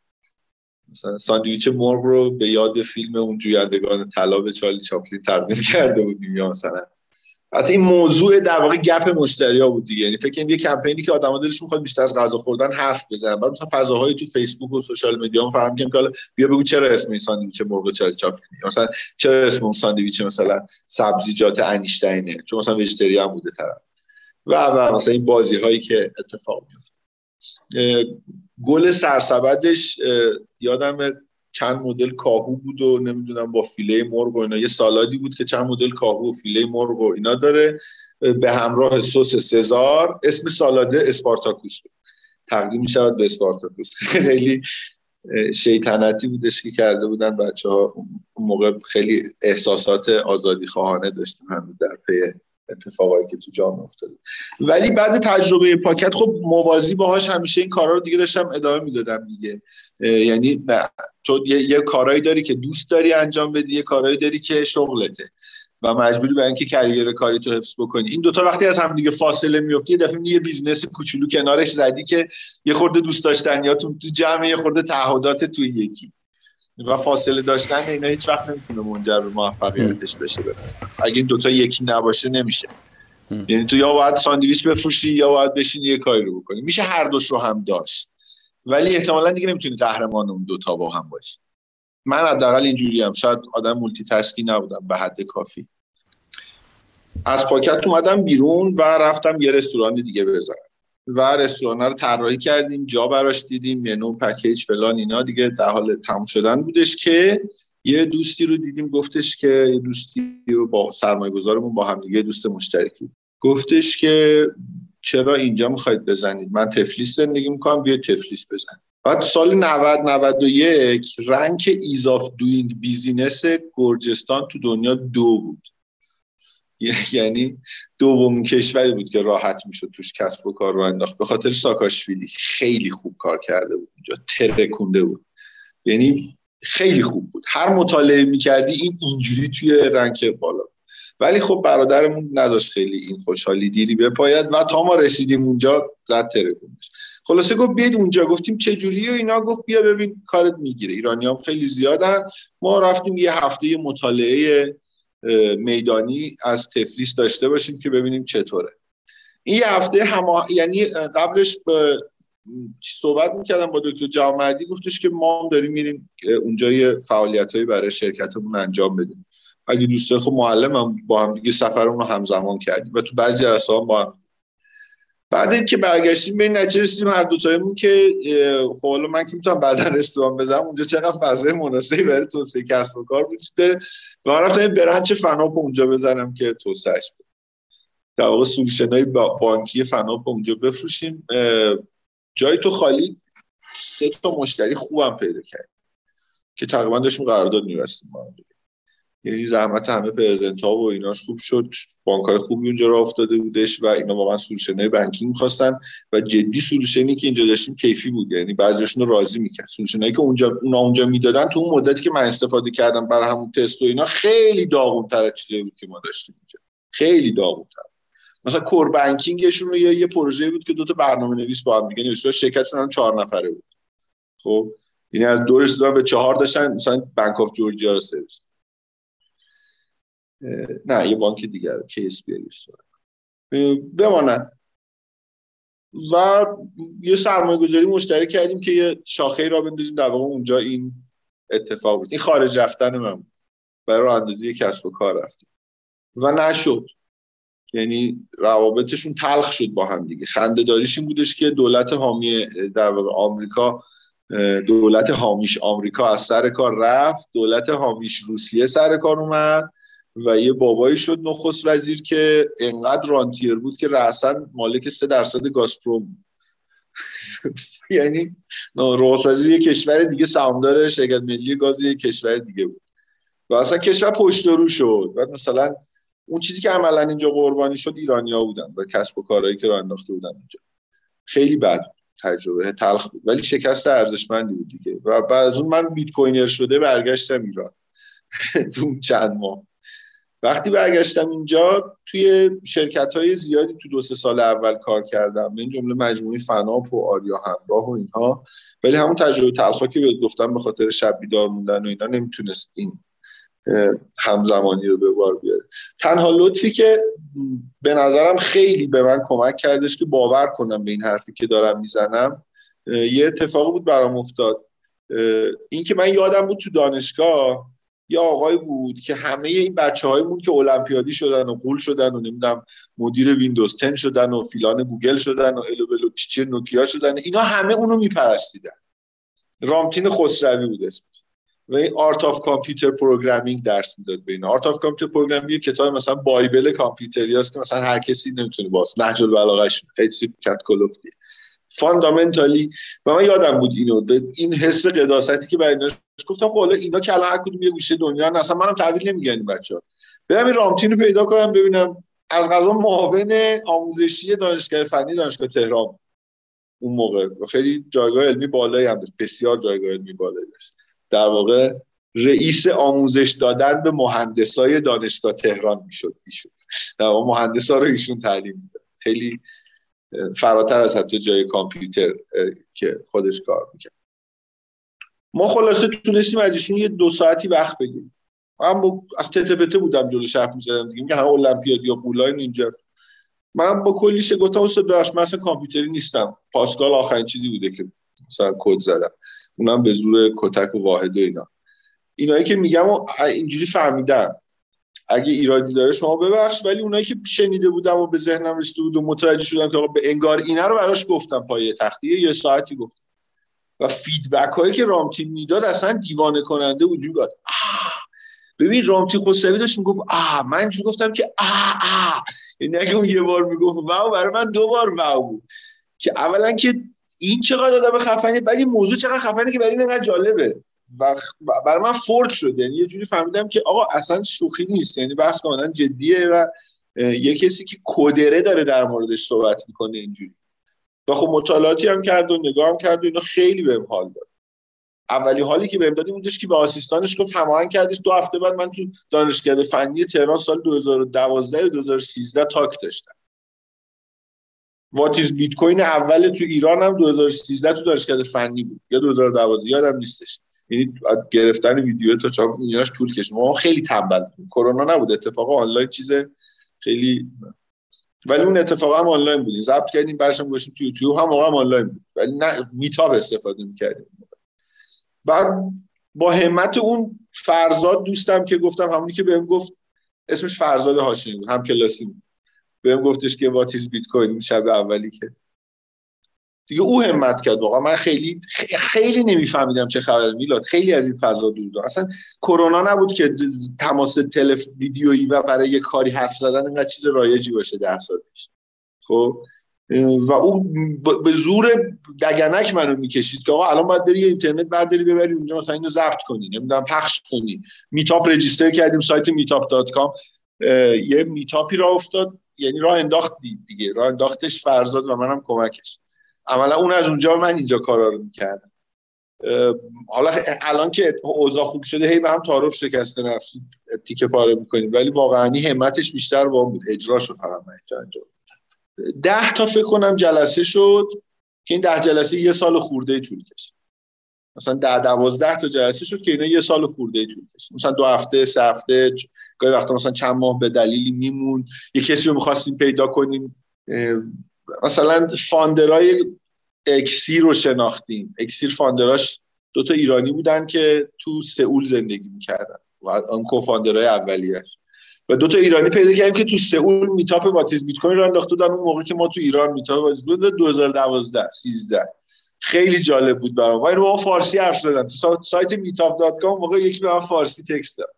مثلا ساندویچ مرغ رو به یاد فیلم اون جویندگان طلا به چالی چاپلی تقدیم کرده بودیم. یا مثلا حتی این موضوع در واقع گپ مشتری ها بود دیگه. یعنی فکر کنم یه کمپینی که آدما دلشون می‌خواد بیشتر از غذا خوردن حرف بزنن. بعد مثلا فضاهای تو فیسبوک و سوشال میدیا هم فراهم کنیم که بیا بگو چرا اسم این ساندویچ مرغ چالی چاپلی مثلا چرا اسم اون ساندویچ مثلا سبزیجات انیشتینه؟ چون مثلا vegetarian بوده طرف. و و مثلا این بازی هایی که اتفاق میفته گل سرسبدش یادم چند مدل کاهو بود و نمی‌دونم با فیله مرغ و اینا. یه سالادی بود که چند مدل کاهو و فیله مرغ و اینا داره. به همراه سس سزار. اسم سالاده اسپارتاکوس بود. تقدیم شود به اسپارتاکوس. خیلی شیطنتی بودش که کرده بودن بچه ها موقع خیلی احساسات آزادی خواهانه داشتیم هم در پی اتفاقایی که تو جامعه افتاده. ولی بعد تجربه پاکت خب موازی باهاش همیشه این کارا رو دیگه داشتم ادامه می‌دادم دیگه. یعنی تو یه, یه کارایی داری که دوست داری انجام بدی یه کارایی داری که شغلته. و مجبوری به اینکه career کاری تو حفظ بکنی. این دوتا وقتی از هم دیگه فاصله میفتی دفعه یه business کوچولو کنارش زدی که یه خورده دوست داشتنیاتون تو جمع یه خورده تعهدات توی یکی. و فاصله داشتن اینا هیچ وقت نمی‌تونه منجر به موفقیتش بشه اگه این دوتا یکی نباشه نمیشه. یعنی تو یا باید ساندویچ بفروشی یا باید بشین یه کاری رو بکنی. میشه هر دوش رو هم داشت. ولی احتمالا دیگه نمی‌تونی قهرمان اون دوتا با هم باشی. من حداقل اینجوری هم. شاید آدم multitask ی نبودم به حد کافی. از پاکت اومدم بیرون و رفتم یه رستوران دیگه بزنم و رستوران رو طراحی کردیم جا براش دیدیم منو پکیج فلان اینا دیگه در حال تموم شدن بودش که یه دوستی رو دیدیم گفتش که یه دوستی رو با سرمایه گذارمون با هم دیگه دوست مشترکی. گفتش که چرا اینجا می‌خواید بزنید؟ من تفلیس زندگی می‌کنم بیا تفلیس بزن بعد سال 90 91 rank ease of doing business گرجستان تو دنیا دو بود. یعنی دومین کشوری بود که راحت می‌شد توش کسب و کار رو انداخت. به خاطر ساکاشویلی خیلی خوب کار کرده بود اینجا. ترکونده بود. یعنی خیلی خوب بود. هر مطالعه می‌کردی این اینجوری توی رنک بالا. ولی خب برادرمون نداشت خیلی این خوشحالی دیری بپاید و تا ما رسیدیم اونجا زد ترکوندش خلاصه گفت بیاید اونجا. گفتیم چه جوری و اینا. گفت بیا ببین کارت می‌گیره. ایرانی هم خیلی زیادن. ما رفتیم یه هفته مطالعه میدانی از تفلیس داشته باشیم که ببینیم چطوره. این یه هفته هما... یعنی قبلش به صحبت می‌کردم با دکتر جامردی گفتش که ما هم داریم میریم اونجا یه فعالیت هایی برای شرکتمون انجام بدیم. اگه دوسته خب معلم هم با هم دیگه سفرمون رو همزمان کردیم. و تو بعضی هم با هم بعد که برگشتیم به نتیجه رسیدیم هر دو تایمون که خب حالا من که می‌تونم بعدا رستوران بزنم اونجا چقدر فضای مناسبی برای توسعه کسب و کار وجود داره. و من رفتم branch فناپ اونجا بزنم که توسعهش بده. در واقع solution بانکی فناپ اونجا بفروشیم. جای تو خالی سه تا مشتری خوبم پیدا کرد که تقریبا داشتیم قرارداد می‌بستیم با یعنی زحمت همه present ها و ایناش خوب شد. بانک های خوبی اونجا را افتاده بودش و اینا واقعا solution های banking می‌خواستن و جدی solution ی که اینجا داشتیم کیفی بود. یعنی بعضیشون راضی می‌کرد. solution هایی که اونجا اونا اونجا می‌دادن تو اون مدتی که من استفاده کردم برای همون تست و اینا خیلی داغون تر از چیزی بود که ما داشتیم اینجا. خیلی داغون تر مثلا core banking شون یه, یه پروژه بود که دو تا برنامه نویس با هم دیگه نوشته شرکتشون هم چهار نفره بود. خب یعنی از دو رسیدن به چهار داشتن. مثلا Bank of Georgia رو سرویس نه یه بانک دیگر case بماند. و یه سرمایه گذاری مشترک کردیم که یه شاخه را بندازیم در واقع اونجا این اتفاق بود. این خارج رفتن من برای راه اندازی کسب و کار رفتیم. و نشد. یعنی روابطشون تلخ شد با هم دیگه. خنده داریش این بودش که دولت حامی در واقع آمریکا دولت حامیش آمریکا از سر کار رفت. دولت حامیش روسیه سر کار اومد. و یه بابایی شد نخست وزیر که انقدر رانتیر بود که رأسا مالک سه درصد گازپروم یعنی نخست وزیر یه کشور دیگه سهامدار شرکت ملی گاز یه کشور دیگه بود. و اصلا کشور پشت رو شد. و مثلا اون چیزی که عملا اینجا قربانی شد ایرانیا بودن و کسب و کارهایی که رو انداخته بودن اینجا خیلی بد تجربه تلخ بود ولی شکست ارزشمندی بود دیگه. و بعد از اون من بیت کوینر شده برگشتم ایران. تو چند ماه. وقتی برگشتم اینجا توی شرکت های زیادی تو دو سه سال اول کار کردم. این جمله مجموعه فناپ و آریا همراه و اینها. ولی همون تجربه تلخا که بهت گفتم به خاطر شب بیدار موندن و اینا نمی‌تونست این همزمانی رو به بار بیاره. تنها لطفی که به نظرم خیلی به من کمک کردش که باور کنم به این حرفی که دارم می‌زنم یه اتفاق بود برام افتاد. این که من یادم بود تو دانشگاه یه آقای بود که همه این بچه بود که المپیادی شدن و قول شدن و نمی‌دونم مدیر ویندوز 10 شدن و فیلان گوگل شدن و الو بلو چیچی نوکیا شدن. اینا همه اونو میپرستیدن. رامتین خسروی بود اسمش. و این Art of Computer Programming درس می‌داد به Art of Computer Programming یه کتاب مثلا Bible کامپیوتری است که مثلا هر کسی نمی‌تونه باز نهج البلاغه خیلی کت و کلفتی فاندامنتالی و من یادم بود اینو این حس قداستی که برای گفتم خب حالا اینا که الان هر کدوم یه گوشه دنیا اصلا منم تحویل نمیگن این بچه‌ها. برم این رامتین رو پیدا کنم ببینم از غذا معاون آموزشی دانشگاه فنی دانشگاه تهران اون موقع. خیلی جایگاه علمی بالایی هم داشت بسیار جایگاه علمی بالایی داشت. در واقع رئیس آموزش دادن به مهندسای دانشگاه تهران می‌شد ایشون در واقع مهندسا رو ایشون تعلیم می‌داد. خیلی فراتر از حتی جای کامپیوتر که خودش کار می‌کرد. ما خلاصه تونستیم از ایشون یه دو ساعتی وقت بگیریم. من با... از تته بودم جلو شرف می‌زدم دیگه. میگه همه المپیاد یا قولای اینجا. من با کلیش گفتم استاد بخش من اصلا کامپیوتری نیستم. پاسکال آخرین چیزی بوده که مثلا کد زدم. اونم به زور کتک و واحد و اینا. اینایی که میگم اینجوری فهمیدم اگه ایرادی داره شما ببخش ولی اونایی که شنیده بودم و به ذهنم رسیده بود و متوجه شدم که آقا به انگار اینا رو براش گفتم پای تختیه یه ساعتی گفتم. و فیدبک هایی که رامتین می‌داد اصلا دیوانه کننده وجود داد ببین رامتی خسروی داشت می‌گفت آ من چون گفتم که آ آ یعنی اگه یه بار می‌گفت واو برای من دو بار واو بود. که اولا که این چقدر آدم خفنی این موضوع چقدر خفنی که برای این جالبه. و برای من فورد شد. یعنی یه جوری فهمیدم که آقا اصلا شوخی نیست. یعنی بحث کاملا جدیه و یه کسی که کدره داره در موردش صحبت می‌کنه اینجوری. و خب مطالعاتی هم کرد و نگاه هم کرد و اینا خیلی بهم حال داد. اولی حالی که بهم داد بودش که به آسیستانش گفت هماهنگ کردش. دو هفته بعد من تو دانشکده فنی تهران سال 2012 و 2013 تاک داشتم. واتیز بیت کوین اول تو ایران هم 2013 تو دانشکده فنی بود. یا 2012 یادم نیستش. یعنی گرفتن ویدیو تا چاپ ایناش طول کشید. ما خیلی تنبل کرونا نبود. اتفاقا آنلاین چیز خیلی ولی اون اتفاقا هم آنلاین بودیم. ضبط کردیم برشم گوشیم تو یوتیوب. هم موقع آنلاین بود. ولی نه میتاب استفاده می‌کردیم. بعد با همت اون فرزاد دوستم که گفتم همونی که بهم گفت اسمش فرزاد هاشمی بود. هم کلاسی بود. بهم گفتش که واتیز بیت کوین شب اولی که دیگه او همت کرد واقعا. من خیلی خیلی نمیفهمیدم چه خبره. میلاد خیلی از این فضا دور دارم اصلا کرونا نبود که تماس تلف ویدیویی و برای یه کاری حرف زدن اینقدر چیز رایجی باشه ده سال پیش. خب؟ و او به زور دگنک منو می‌کشید که آقا الان باید بری اینترنت برداری ببری اونجا مثلا اینو ضبط کنی نمی‌دونم پخش کنی. meetup register کردیم سایت Meetup dot com. یه meetup ی را افتاد یعنی راه انداخت دیگه. راه انداختش فرزاد و منم کمکش. عملا اون از اونجا من اینجا کارا رو می‌کردم. حالا الان که اوضاع خوب شده هی به هم تعارف شکسته نفسی تیکه پاره می‌کنیم. ولی واقعا همتش بیشتر با بود اجرا شد فقط من ده تا فکر کنم جلسه شد که این ده جلسه یه سال خورده طول کشید. مثلا ده دوازده تا جلسه شد که اینا یه سال خورده طول کشید. مثلا دو هفته سه هفته گاهی وقتا مثلا چند ماه به دلیلی میمون یه کسی رو می‌خواستیم پیدا کنیم مثلا founder ای اکسیر رو شناختیم. اکسیر founder اش دوتا ایرانی بودن که تو سئول زندگی می‌کردن و آن co-founder های اولیش و دو تا ایرانی پیدا کردیم که تو سئول meetup what is bitcoin رو انداخته بودن اون موقع که ما تو ایران meetup what is بود 2012 13 خیلی جالب بود برام. و ما فارسی حرف زدن تو سایت Meetup dot com موقع یکی به من فارسی text داد.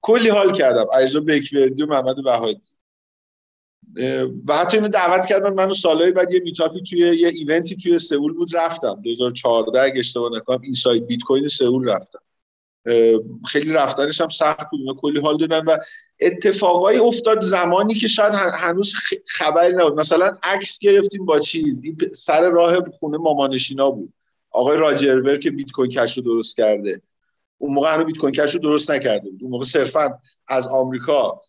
کلی حال کردم. علیرضا بکوردی و محمد بهادی و حتی اینو دعوت کردن منو سالهای بعد یه meetup ی توی یه event ی توی سئول بود رفتم. 2014 اگه اشتباه نکنم Inside Bitcoin سئول رفتم. خیلی رفتنش هم سخت بود کلی حال دادن و اتفاقایی افتاد زمانی که شاید هنوز خبری نبود. مثلا عکس گرفتیم با چیز. این سر راه خونه مامانشینا بود. آقای راجرور که بیت کوین کش رو درست کرده. اون موقع هنوز بیت کوین کش رو درست نکرده بود. اون موقع صرفا از آمریکا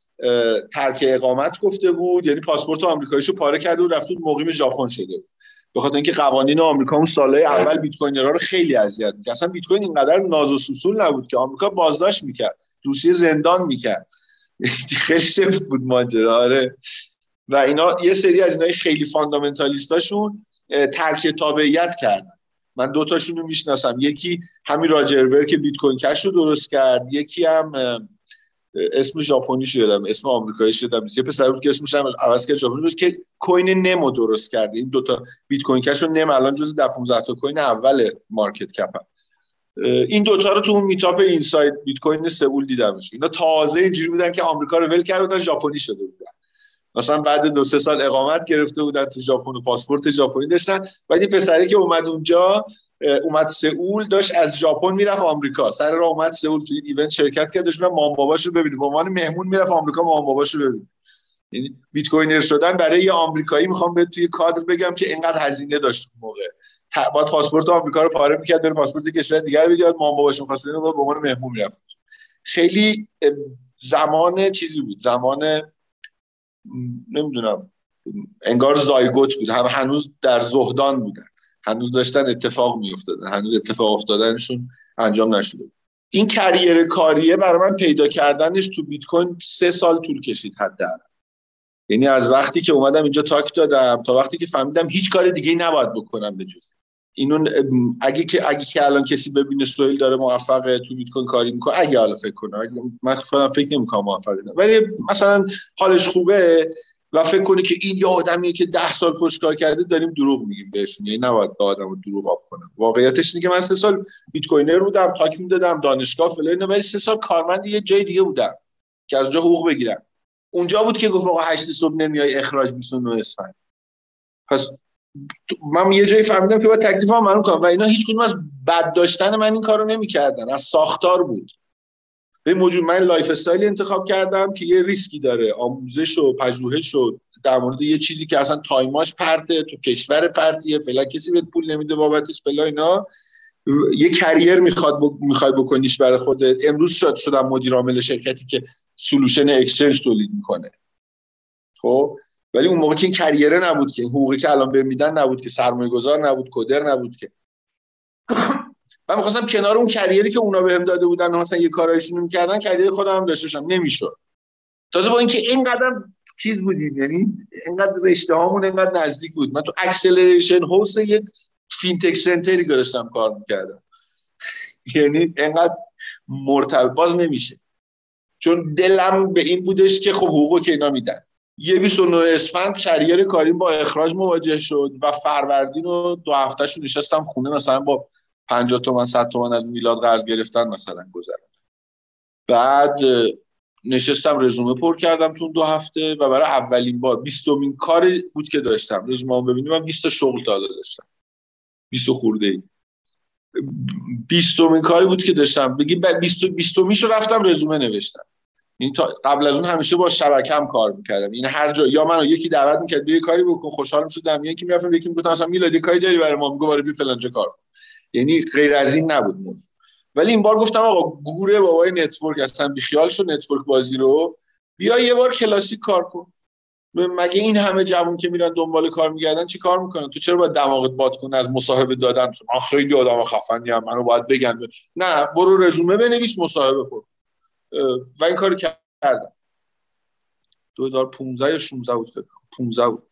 ترک اقامت گفته بود یعنی پاسپورت آمریکاییشو پاره کرده و رفته بود مقیم ژاپن شده بود. به خاطر اینکه قوانین آمریکا اون سالهای اول بیت کوینرها رو خیلی اذیت می‌کرد. اصلا بیت کوین اینقدر ناز و سوسول نبود که آمریکا بازداشت می‌کرد روسیه زندان می‌کرد. خیلی سفت بود ماجرا آره. و اینا یه سری از اینای خیلی فاندامنتالیستاشون ترک تابعیت کردن. من دو تاشون رو می‌شناسم. یکی همین راجرور که بیت کوین کش رو درست کرد یکی هم اسم ژاپنی شدم اسم آمریکایی شدم یه پسر بود که اسمش هم عوض کرد ژاپنی بود که کوین نمو درست کرده این دوتا بیت کوین کش و نم الان جز 10 15 تا کوین اول مارکت کپ هم. این دوتا رو تو اون meetup Inside Bitcoin سئول دیدمش. اینا تازه اینجوری بودن که آمریکا رو ول کرده بودن ژاپنی شده بودن. مثلا بعد دو سه سال اقامت گرفته بودن تو ژاپن و پاسپورت ژاپنی داشتن. این پسری که اومد اونجا اومد سئول داشت از ژاپن می‌رفت آمریکا. سر راه اومد سئول تو این event شرکت کرد داشت مام باباشو ببینه به عنوان مهمون می‌رفت آمریکا مام باباشو ببینه یعنی bitcoiner شدن برای یه آمریکایی می‌خوام به توی کادر بگم که اینقدر هزینه داشت اون موقع. با پاسپورت آمریکا رو پاره می‌کرد بره پاسپورت کشور دیگر بگیرد مام باباشون خواست به عنوان مهمون می‌رفت. خیلی زمان چیزی بود. زمان نمی‌دونم انگار زایگوت بود. هم هنوز در زهدان بودن. هنوز داشتن اتفاق میافتادن هنوز اتفاق افتادنشون انجام نشده. این کریر کاریه برای من پیدا کردنش تو بیت کوین سه سال طول کشید حداقل. یعنی از وقتی که اومدم اینجا تاک دادم تا وقتی که فهمیدم هیچ کار دیگه نباید بکنم به جز. اینو اگه که اگه که الان کسی ببینه سویل داره موفقه تو بیت کوین کاری می‌کنه اگه حالا فکر کنه. من فکر نمی‌کنم موفقه. ولی مثلا حالش خوبه و فکر کنه که این یه آدمیه که ده سال پشت کار کرده داریم دروغ میگیم بهشون. یعنی نباید به آدم دروغ آب کنم. واقعیتش اینه که من سه سال بیت کوینر بودم تاک می‌دادم دانشگاه فلان ولی سه سال کارمند یه جای دیگه بودم که از اونجا حقوق بگیرم. اونجا بود که گفت آقا 8 صبح نمیای اخراج 29 اسفند. پس من یه جایی فهمیدم که باید تکلیفم معلوم کنم. و اینا هیچ کدوم از بد داشتن من این کارو نمی‌کردن. از ساختار بود. به موجود من lifestyle انتخاب کردم که یه ریسکی داره. آموزش و پژوهش و در مورد یه چیزی که اصلا time اش پرته تو کشور پرتیه فعلا کسی بهت پول نمیده بابتش فعلا اینا. یه career می‌خواد می‌خوای بکنیش برای خودت. امروز شد شدم مدیر عامل شرکتی که solution exchange تولید می‌کنه. خب؟ ولی اون موقع که این career ه نبود که حقوقی که الان بهم میدن نبود که سرمایه گذار نبود کدر نبود که. من می‌خواستم کنار اون career ی که اونا بهم داده بودن مثلا یه کارایشون می‌کردن career خودم هم داشته باشم. نمی‌شد. تازه با اینکه اینقدر چیز بودیم یعنی اینقدر رشته هامون اینقدر نزدیک بود. من تو acceleration house یک fintech center ی داشتم کار می‌کردم. یعنی اینقدر مرتبط باز نمیشه. چون دلم به این بودش که خب حقوقو که اینا میدن. یه 29 اسفند کریر کاریم با اخراج مواجه شد و فروردین رو دو هفتهشون نشستم خونه مثلا با 50 تومن 100 تومن از میلاد قرض گرفتن مثلا گذرن بعد نشستم رزومه پر کردم تو دو هفته و برای اولین بار بیستمین کاری بود که داشتم. رزومه ببینیم من 20 شغل داده داشتم. 20 خورده ای بیستمین کاری بود که داشتم. بگی 20 بیستمیشو رفتم رزومه نوشتم. این تا قبل از اون همیشه با شبکه هم کار می‌کردم. این هر جا یا منو یکی دعوت می‌کرد بیا کاری بکن خوشحال می‌شدم یکی می‌رفتم یکی می‌گفتم مثلا میلاد کاری داری برای ما؟ میگه برای بی فلان کار یعنی غیر از این نبود موضوع. ولی این بار گفتم آقا گوره بابای network اصلا بیخیال شو network بازی رو. بیا یه بار classic کار کن. مگه این همه جوون که میرن دنبال کار میگردن چی کار می‌کنن؟ تو چرا باید دماغت باد کنه از مصاحبه دادن؟ من خیلی آدم خفنی هم منو باید بگن نه برو رزومه بنویس مصاحبه کن. و این کارو کردم. 2015 یا 16 بود فکر 15 بود.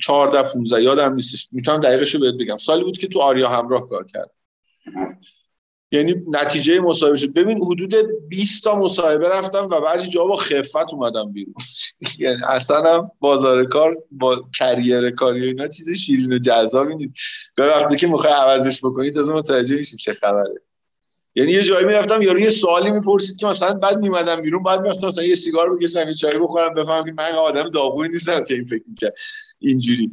14 15 یادم نیستش. می‌تونم دقیقش رو بهت بگم. سالی بود که تو آریا همراه کار کردم یعنی نتیجه مصاحبه شد. ببین حدود 20 تا مصاحبه رفتم و بعضی جا با خفت اومدم بیرون. یعنی اصلا هم بازار کار با کریر کاری اینا چیز شیرین و جذابی نیست. به وقتی که می‌خوای عوضش بکنید از متوجه میشید چه خبره. یعنی یه جایی می‌رفتم یارو یه سوالی می‌پرسید که مثلا بعد میمدم بیرون بعد می‌رفتم مثلا یه سیگار بکشم یه چای بخورم بفهمم که من آدم داغونی نیستم که این فکر می‌کرد. اینجوری.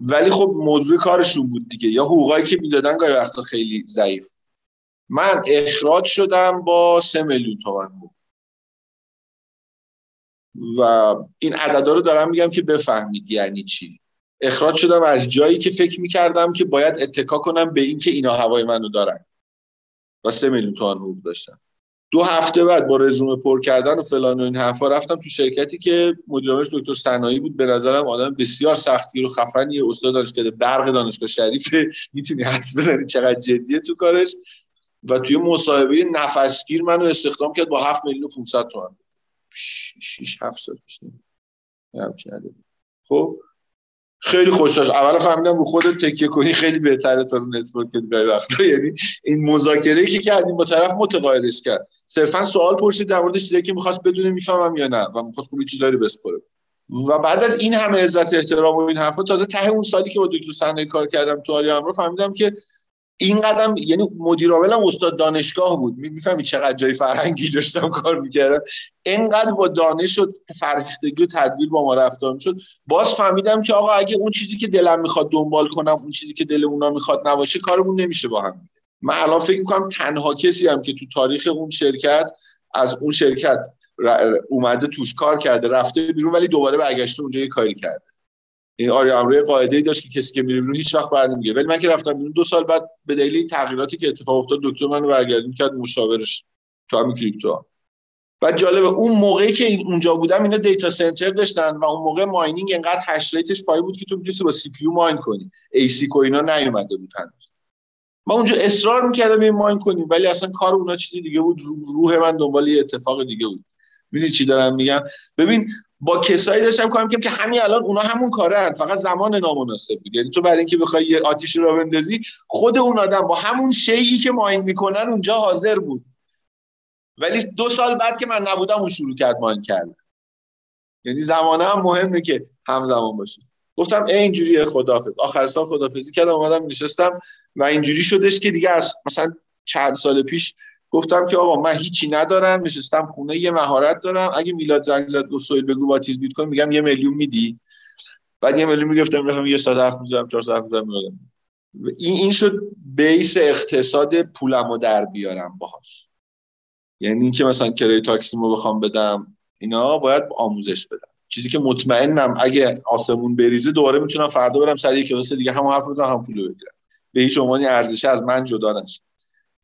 ولی خب موضوع کارشون بود دیگه. یا حقوقایی که می‌دادن گاهی وقتا خیلی ضعیف. من اخراج شدم با سه میلیون تومن بود. و این عددا رو دارم میگم که بفهمید یعنی چی. اخراج شدم از جایی که فکر می‌کردم که باید اتکا کنم به اینکه اینا هوای منو دارن. و سه میلیون تومن حقوق داشتم دو هفته بعد با رزومه پر کردن و فلان و این حرفا رفتم تو شرکتی که مدیرعاملش دکتر سنایی بود. به نظرم آدم بسیار سختگیر و خفنی. استاد دانشگاه برق دانشگاه شریفه می‌تونی حدس بزنی چقدر جدیه تو کارش. و توی مصاحبه نفسگیر منو استخدام کرد با 7 میلیون و 500 تومن 6 7 سال پیش خب؟ خیلی خوش اول فهمیدم رو خودت تکیه کنی خیلی بهتره تا رو نتورک به وقتا. یعنی این مذاکره که کردیم با طرف متقاعدش کرد. صرفا سوال پرسید در مورد چیزایی که می‌خواست بدونه می‌فهمم یا نه و می‌خواست خوبی چیزایی بسپره و بعد از این همه عزت احترام و این حرفا تازه ته اون سالی که با دکتر سنه کار کردم تو آری امرو فهمیدم که این قدم یعنی مدیر عاملم استاد دانشگاه بود. می‌فهمی چقدر جای فرهنگی داشتم کار می‌کردم. اینقدر با دانش و فرهیختگی و تدبیر با ما رفتار می‌شد. باز فهمیدم که آقا اگه اون چیزی که دلم می‌خواد دنبال کنم اون چیزی که دل اونا می‌خواد نباشه کارمون نمیشه با هم من الان فکر می‌کنم تنها کسی هم که تو تاریخ اون شرکت از اون شرکت اومده توش کار کرده رفته بیرون ولی دوباره برگشته اونجا یه کاری کرده. این آری امروی قاعده ای داشت که کسی که میره هیچ وقت بر نمیگه ولی من که رفتم بیرون دو سال بعد به دلیل تغییراتی که اتفاق افتاد دکتر منو برگردون کرد مشاورش تو همین crypto. بعد جالبه اون موقعی که اونجا بودم اینا data center داشتن و اون موقع mining انقدر هش ریتش پایین بود که تو می‌تونستی با CPU mine کنی. ASIC و اینا نیومده بود هنوز. ما اونجا اصرار می‌کردم این mine کنیم ولی اصلا کار اونا چیزی دیگه بود. روح من دنبال یه اتفاق دیگه بود. می‌دونی چی دارم میگم؟ ببین با کسایی داشتم کار که همین الان اونا همون کاره فقط زمان نامناسب بود یعنی تو برای اینکه بخوای یه آتیش رو بندازی خود اون آدم با همون شیعی که ماین می‌کنن اونجا حاضر بود. ولی دو سال بعد که من نبودم اون شروع کرد ماین کرد یعنی زمانه هم مهمه که همزمان باشیم گفتم ای اینجوری خدافظ آخر سال خدافظی کردم اومدم نشستم و اینجوری شدش که دیگه از مثلا چند سال پیش گفتم که آقا من هیچی ندارم نشستم خونه یه مهارت دارم. اگه میلاد زنگ زد گفت سویل بگو با تیز بیت کوین میگم یه میلیون میدی. بعد یه میلیون می‌گفتم می‌رفتم یه ساعت حرف می‌زدم چهار ساعت می‌زدم این این شد base اقتصاد پولمو در بیارم باهاش. یعنی اینکه مثلا کرای تاکسیمو بخوام بدم اینا باید آموزش بدم. چیزی که مطمئنم اگه آسمون بریزه دوباره می‌تونم فردا برم سر یک کلاس دیگه هم حرف بزنم هم پولو بگیرم. به هیچ عنوانی ارزش از من جدا نشه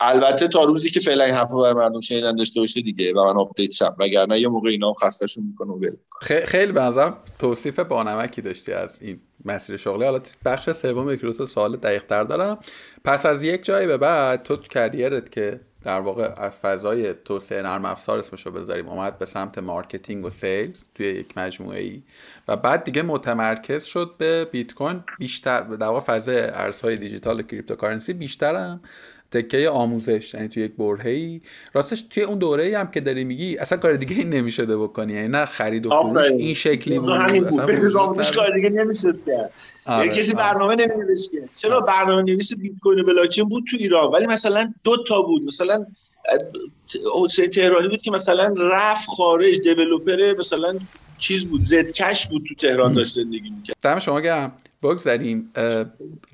البته تا روزی که فعلا این حرفو برای مردم شنیدن داشته باشه دیگه و من update شم. وگرنه یه موقع اینا خستهشون می‌کنه و خیلی به توصیف بانمکی داشتی از این مسیر شغلی. حالا بخش سوم یک دو تو سوال دقیق تر دارم. پس از یک جایی به بعد تو career ت که در واقع فضای توسعه نرم افزار اسمشو بذاریم اومد به سمت marketing و sales توی یک مجموعه ای و بعد دیگه متمرکز شد به بیت کوین بیشتر در واقع فضای ارزهای دیجیتال و cryptocurrency بیشترم. تکه آموزش یعنی توی یک برهه‌ای. راستش توی اون دوره هم که داری میگی اصلا کار دیگه این نمی‌شده بکنی یعنی نه خرید و فروش این شکلی بود اصلا آموزش کار دیگه نمی‌شد کرد آره. یعنی کسی برنامه نمی‌نوشت که چرا برنامه نویس بیت کوین و بلاکچین بود تو ایران؟ ولی مثلا دو تا بود. مثلا حسین تهرانی بود که مثلا رفت خارج دیولپر مثلا چیز بود زدکش بود تو تهران داشت زندگی می‌کرد. دم شما گم بگذاریم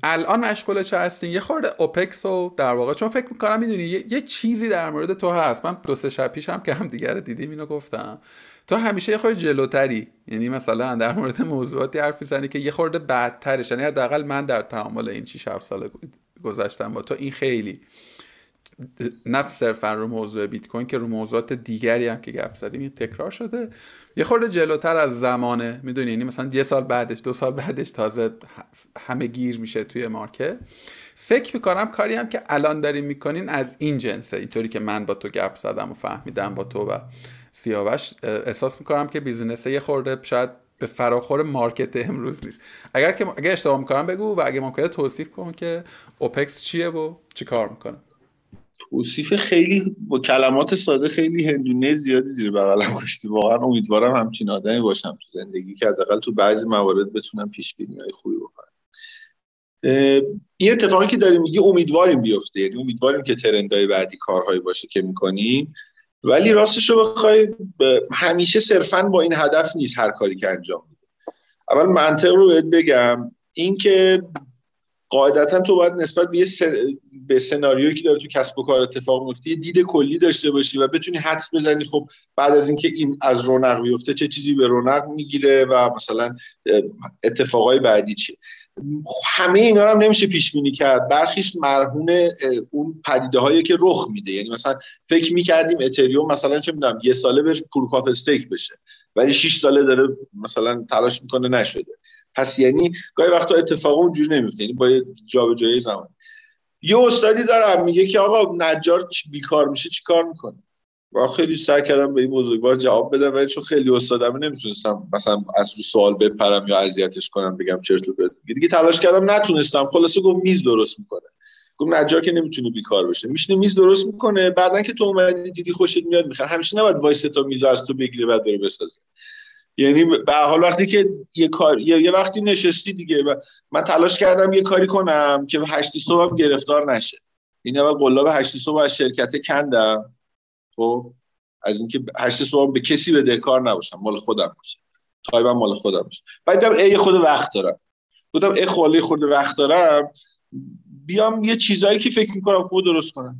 الان مشغول چه هستین؟ یه خورده اوپکس رو در واقع چون فکر می‌کنم می‌دونی یه،, چیزی در مورد تو هست. من دو سه شب پیش هم که هم دیگر دیدیم اینو گفتم. تو همیشه یه خورده جلوتری. یعنی مثلا در مورد موضوعاتی حرف می‌زنی که یه خورده بدترش. یعنی حداقل من در تعامل این 6 7 سال گذشتم با تو این خیلی. نه صرفا رو موضوع بیت کوین که رو موضوعات دیگری هم که گپ زدیم تکرار شده. یه خورده جلوتر از زمانه. می‌دونی یعنی مثلا یه سال بعدش دو سال بعدش تازه همه گیر میشه توی مارکت. فکر می‌کنم کاری هم که الان داریم می‌کنین از این جنسه. اینطوری که من با تو گپ زدم و فهمیدم با تو و سیاوش احساس می‌کنم که business یه خورده شاید به فراخور market امروز نیست. اگر که اگر اشتباه می‌کنم بگو و اگه ممکنه توصیف کن که اوپکس چیه و چی کار می‌کنه. توصیف خیلی با کلمات ساده خیلی هندونه زیادی زیر بغلم گذاشتی واقعا امیدوارم همچین آدمی باشم تو زندگی که حداقل تو بعضی موارد بتونم پیش های خوبی بکنم. این اتفاقی که داریم میگی امیدواریم بیفته. یعنی امیدواریم که trend های بعدی کارهایی باشه که می‌کنیم. ولی راستش رو بخوای همیشه صرفا با این هدف نیست هر کاری که انجام میده اول منطق رو بهت بگم. اینکه قاعدتا تو باید نسبت به به سناریویی که داره تو کسب و کار اتفاق میفته یه دید کلی داشته باشی و بتونی حدس بزنی خب بعد از اینکه این از رونق بیفته چه چیزی به رونق می‌گیره و مثلا اتفاقای بعدی چیه. همه اینا هم نمیشه پیش بینی کرد. برخیش مرهون اون پدیده هایی که رخ میده. یعنی مثلا فکر می‌کردیم اتریوم مثلا چه می‌دونم یه ساله به پروف استیک بشه ولی 6 ساله داره مثلا تلاش می‌کنه نشده. پس یعنی گاهی وقتا اتفاق اونجوری نمیفته. یعنی با جابجایی زمان یه استادی دارم میگه که آقا نجار بیکار میشه چی کار می‌کنه؟ و خیلی سعی کردم به این بار جواب بدم ولی چون خیلی استادم نمی‌تونستم مثلا از رو سوال بپرم یا اذیتش کنم بگم چرت و پرت. دیگه تلاش کردم نتونستم. خلاصه گفت میز درست می‌کنه. گفت نجار که نمی‌تونه بیکار باشه میشینه میز درست می‌کنه بعدا که تو اومدی دیدی خوشت میاد می‌خره. همیشه نباید وایس تا میز از تو بگیره بعد بره بسازه. یعنی به حال وقتی که یه کار یه, وقتی نشستی دیگه و من تلاش کردم یه کاری کنم که هشت صبح گرفتار نشه. این اول قلاب هشت صبح از شرکت کندم. خب؟ از اینکه هشت صبح به کسی بدهکار نباشم مال خودم باشه. time م مال خودم باشه. بعد ای خود وقت دارم. بودم ای خالی خود وقت دارم. بیام یه چیزایی که فکر می‌کنم خود درست کنم.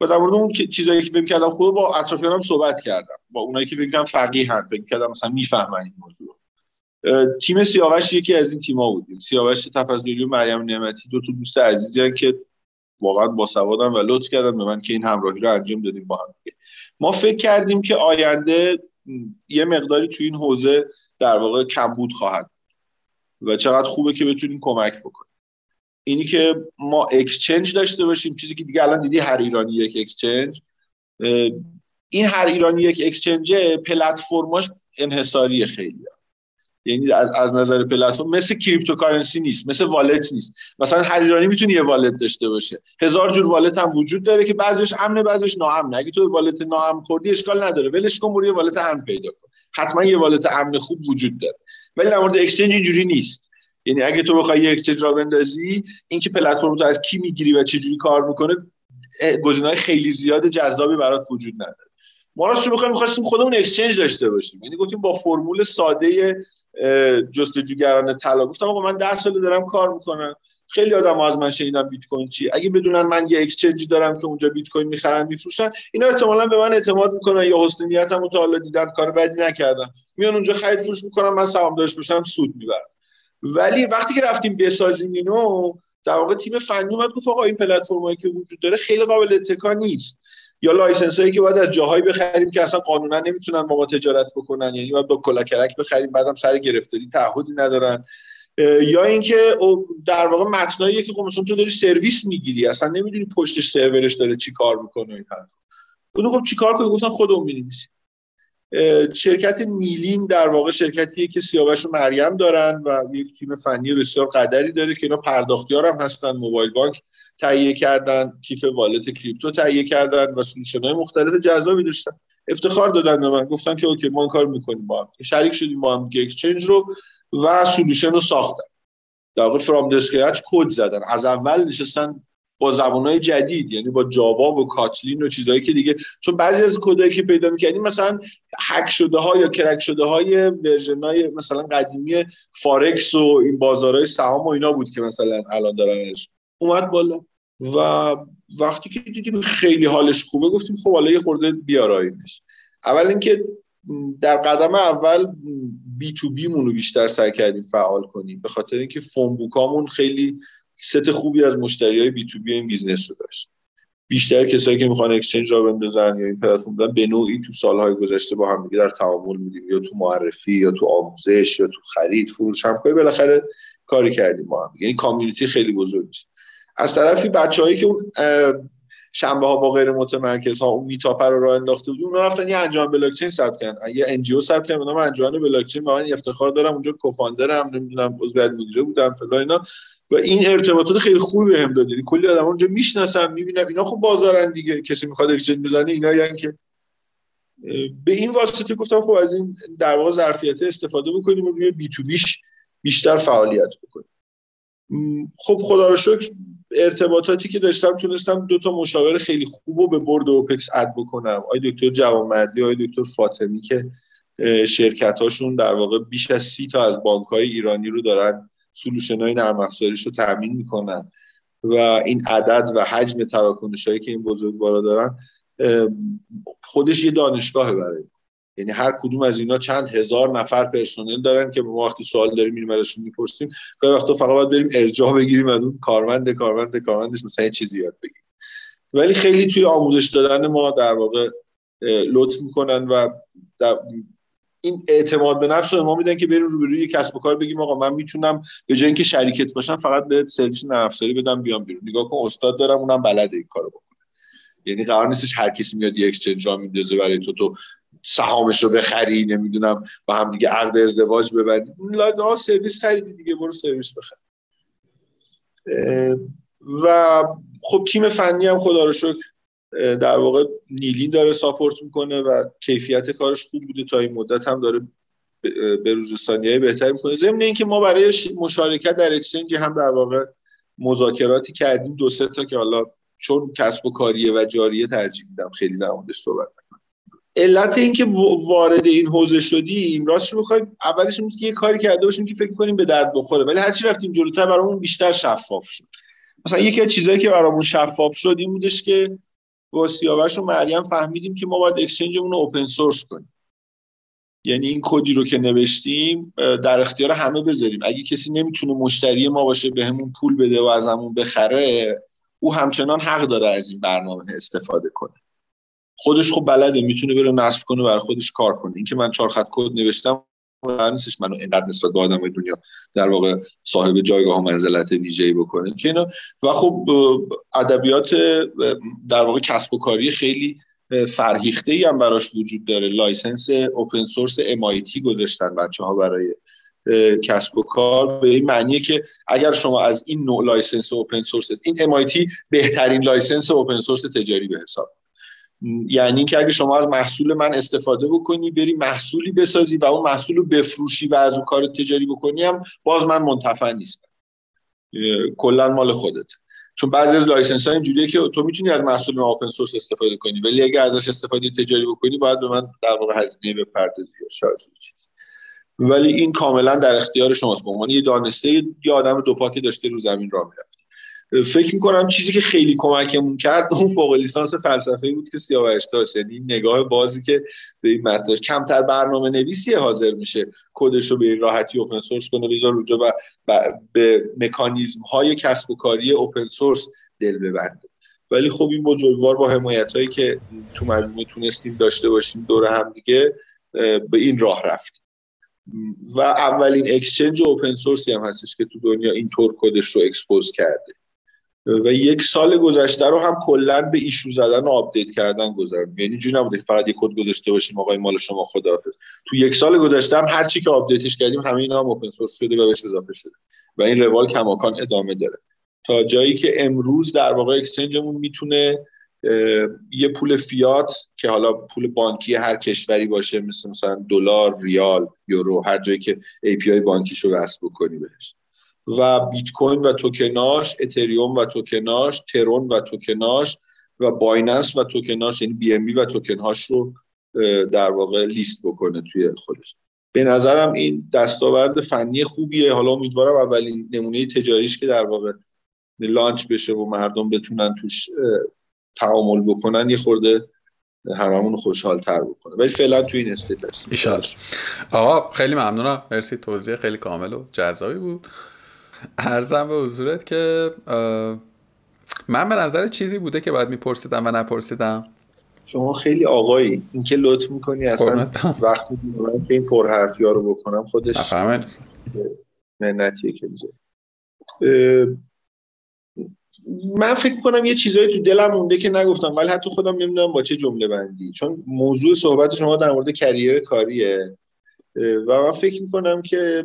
و در مورد اون چیزایی که فکر کردم خوب با اطرافیانم صحبت کردم. با اونایی که فکر کردم فقیه هم فکر کردم مثلا می‌فهمن این موضوع تیم سیاوش یکی از این تیما بودیم. سیاوش تفضلی و مریم نعمتی دو تا دوست عزیزی که واقعا باسوادن و لطف کردن به من که این همراهی رو انجام دادیم با هم ما فکر کردیم که آینده یه مقداری تو این حوزه در واقع کمبود خواهد و چقدر خوبه که بتونیم کمک بکنیم. اینی که ما exchange داشته باشیم چیزی که دیگه الان دیدی هر ایرانی یک exchange این هر ایرانی یک exchange پلتفرماش انحصاری خیلی. یعنی از نظر پلتفرم مثل cryptocurrency نیست مثل wallet نیست. مثلا هر ایرانی می‌تونه یه wallet داشته باشه. هزار جور wallet هم وجود داره که بعضیش امنه بعضیش ناامنه. اگه تو wallet ناامن خوردی اشکال نداره. ولش کن برو یه wallet امن پیدا کن. حتما یه wallet امن خوب وجود داره. ولی در مورد exchange اینجوری نیست. یعنی اگه تو بخوای یه exchange را بندازی اینکه پلتفرم تو از کی می‌گیری و چه جوری کار می‌کنه گزینه‌های خیلی زیاد جذابی برات وجود نداره. ما راستش بخوایم می‌خواستیم خودمون exchange داشته باشیم. یعنی گفتیم با فرمول ساده جستجوگران طلا. گفتم آقا من 10 سال دارم کار می‌کنم. خیلی آدم از من شنیدن بیت کوین چی. اگه بدونن من یه exchange دارم که اونجا بیت کوین می‌خرن میفروشن اینا احتمالا به من اعتماد می‌کنن. یا حسن نیتمو تا حالا دیدن کار بدی نکردم میان اونجا خرید فروش می‌کنن من سهام داشت باشم سود می‌برم. ولی وقتی که رفتیم بسازیم اینو در واقع تیم فنی اومد گفت آقا این پلتفرمایی که وجود داره خیلی قابل اتکا نیست. یا license هایی که باید از جاهایی بخریم که اصلا قانونا نمی‌تونن با ما تجارت بکنن یعنی باید با کلک بخریم بعدم سر گرفتاری تعهدی ندارن. یا اینکه در واقع متنایی که خب مثلا تو داری سرویس می‌گیری اصلا نمی‌دونی پشتش سرورش داره چی کار می‌کنه این حرف اون خب چیکار کنیم؟ گفتن خودمون می‌نویسیم. شرکت نیلین در واقع شرکتیه که سیاوش و مریم دارن و یک تیم فنی بسیار قدری داره که اینا پرداختیار هم هستن. موبایل بانک تهیه کردن کیف wallet crypto تهیه کردن و solution های مختلف جذابی داشتن. افتخار دادن به من. گفتن که okay ما کار می‌کنیم با هم. شریک شدیم با هم exchange رو و solution رو ساختن. در واقع from the scratch کد زدن. از اول نشستن با زبانهای جدید یعنی با Java و Kotlin و چیزهایی که دیگه چون بعضی از کدایی که پیدا می‌کردیم مثلا هک شده ها یا crack شده های version های مثلا قدیمی فارکس و این بازارهای سهام و اینا بود که مثلا الان دارنش اومد بالا. و وقتی که دیدیم خیلی حالش خوبه گفتیم خب حالا یه خورده بیاراییمش اول اینکه در قدم اول B2B مونو بیشتر سعی کردیم فعال کنیم به خاطر اینکه phone book امون خیلی ست خوبی از مشتری های B2B این business رو داشت. بیشتر کسایی که می‌خوان exchange را بندازن یا این پلتفرم بدن به نوعی تو سالهای گذشته با هم دیگه در تعامل بودیم. یا تو معرفی یا تو آموزش یا تو خرید فروش هم بالاخره کاری کردیم با هم یعنی community خیلی بزرگی از طرفی بچه‌هایی که اون شنبه ها با غیر متمرکز ها اون meetup رو راه انداخته بود. اون رفتن یه انجمن بلاک چین ثبت کردن. یه NGO ثبت کردن. من انجمن بلاک چین من افتخار دارم. اونجا cofounder م. نمی‌دونم عضو مدیره بودم فلان اینا. و این ارتباطات خیلی خوبی بهم داد. یعنی کلی آدم اونجا می‌شناسم می‌بینم اینا خب بازارن دیگه. کسی می‌خواد exchange بزنه اینا یعنی که به این واسطه گفتم خب از این در واقع ظرفیت استفاده بکنیم و روی B2B ش بیشتر فعالیت بکنیم. خب خدا رو شکر ارتباطاتی که داشتم تونستم دو تا مشاور خیلی خوب رو به board اوپکس add بکنم. آقای دکتر جوانمردی آقای دکتر فاطمی که شرکت هاشون در واقع بیش از سی تا از بانک های ایرانی رو دارن solution های نرم افزاریش رو تامین می‌کنن و این عدد و حجم تراکنش هایی که این بزرگوارا دارن خودش یه دانشگاه برای یعنی هر کدوم از اینا چند هزار نفر پرسنل دارن که ما وقتی سوال داریم میریم ازشون می‌پرسیم. گاهی وقتا فقط باید بریم ارجاع بگیریم از اون کارمند کارمند کارمندش مثلا چیزی یاد بگیریم. ولی خیلی توی آموزش دادن ما در واقع لطف می‌کنن و در این اعتماد به نفس رو ما میدن که بریم روبروی کسب و کار بگیم آقا من می‌تونم به جای اینکه شریکت باشم فقط به سرویس نفساری بدم بیام بیرون. نگاه کن استاد دارم اونم بلده این کارو بکنه. یعنی قرار نیستش هر کسی میاد یه exchange را میندازه برای تو تو سهامش رو بخری نمی‌دونم با هم دیگه عقد ازدواج ببندی. لا سرویس خریدی دیگه برو سرویس بخر. و خب تیم فنی هم خدا رو شکر در واقع نیلین داره support می‌کنه و کیفیت کارش خوب بوده. تا این مدت هم داره به روز ثانیه بهتر می‌کنه. ضمن اینکه ما برای مشارکت در exchange هم در واقع مذاکراتی کردیم. دو سه تا که حالا چون کسب و کاریه و جاریه ترجیح میدم خیلی در صحبت علت اینکه وارد این حوزه شدیم راستش بخوایم اولش این که یه کاری کرده باشیم که فکر کنیم به درد بخوره. ولی هرچی رفتیم جلوتر برامون بیشتر شفاف شد. مثلا یکی از چیزهایی که برامون شفاف شد این بودش که با سیاوش و مریم فهمیدیم که ما باید اکسچنجمون رو اوپن سورس کنیم. یعنی این کدی رو که نوشتیم در اختیار همه بذاریم. اگه کسی نمی‌تونه مشتری ما باشه بهمون به پول بده و از همون بخره او همچنان حق داره از این برنامه استفاده کنه. خودش خب بلده می‌تونه بره نصب کنه برای خودش کار کنه. اینکه من چهار خط کد نوشتم نیستش منو اینقدر نسبت به آدمای دنیا در واقع صاحب جایگاه و منزلت ویژه‌ای بکنه. که اینا و خب ادبیات در واقع کسب و کاری خیلی فرهیخته ای هم براش وجود داره. license open source MIT گذاشتن بچه ها برای کسب و کار. به این معنیه که اگر شما از این نوع license open source این MIT بهترین license open source تجاری به حساب یعنی اینکه اگه شما از محصول من استفاده بکنی بری محصولی بسازی و اون محصول رو بفروشی و از اون کار تجاری بکنی هم باز من منتفع نیستم. کلا مال خودت. چون بعضی از license ها اینجوریه که تو می‌تونی از محصول open source استفاده کنی ولی اگه ازش استفاده تجاری بکنی باید به من در واقع هزینه بپردازی یا شارژ ولی این کاملا در اختیار شماست. به عنوان یه دانسته یه آدم دو پا که داشته رو زمین راه می‌رفت فکر می‌کنم چیزی که خیلی کمکمون کرد اون فوق لیسانس فلسفه بود که سیاوش داشت. یعنی نگاه بازی که به این متنی کمتر برنامه نویسی حاضر میشه کدش رو به این راحتی open source کنه. بذار اونجا و به مکانیزم های کسب و کاری open source دل ببنده. ولی خب این بزرگوار با حمایت هایی که تو مجموعه تونستیم داشته باشیم دور هم دیگه به این راه رفتیم. و اولین exchange open source ی هم هستش که تو دنیا اینطور کدش رو expose کرده. و یک سال گذشته رو هم کلا به issue زدن و آپدیت کردن گذروند یعنی جوری نبوده فقط یک کد گذاشته باشیم آقا این مال شما خداحافظ. تو یک سال گذشته هم هر چی که آپدیتش کردیم همه اینا هم open source شده و بهش اضافه شده. و این روال کماکان ادامه داره. تا جایی که امروز در واقع exchange مون می‌تونه یه پول فیات که حالا پول بانکی هر کشوری باشه مثل مثلا دلار ریال یورو هر جایی که API بانکیشو وصل بکنی بهش. و بیت کوین و توکناش اتریوم و توکناش ترون و توکناش و بایننس و توکناش یعنی بی ام بی و توکنهاش رو در واقع لیست بکنه توی خودش. به نظرم این دستاورد فنی خوبیه. حالا امیدوارم اولین نمونه تجاریش که در واقع launch بشه و مردم بتونن توش تعامل بکنن یه خورده هممون خوشحال تر بکنه. ولی فعلا توی این state هست آقا خیلی ممنونم. مرسی توضیح خیلی کامل و جذابی بود. ارزم به حضورت که من به نظر چیزی بوده که باید میپرسیدم و نپرسیدم. شما خیلی آقایی. اینکه لطف می‌کنی اصلا وقتی من که این پرحرفی ها رو بکنم خودش منتیه که من فکر کنم یه چیزایی تو دلم مونده که نگفتم ولی حتی خودم نمی‌دونم با چه جمله بندی. چون موضوع صحبت شما در مورد کریر کاریه. و من فکر می‌کنم که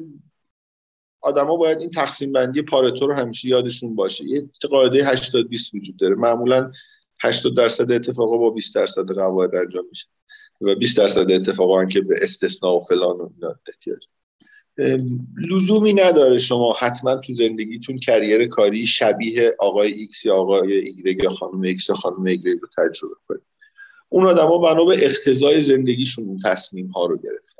آدما باید این تقسیم بندی پارتو رو همیشه یادشون باشه. یه قاعده 80 20 وجود داره. معمولا 80 درصد اتفاقا با 20 درصد قواعد انجام میشه و 20 درصد اتفاقا که به استثناء و فلان و اینا احتیاج. لزومی نداره شما حتما تو زندگیتون career کاری شبیه آقای ایکس یا آقای ایگرگ یا خانم ایکس یا خانم ایگرگ رو تجربه کنید. اون آدما بنا به اقتضای زندگیشون اون تصمیم ها رو گرفتن.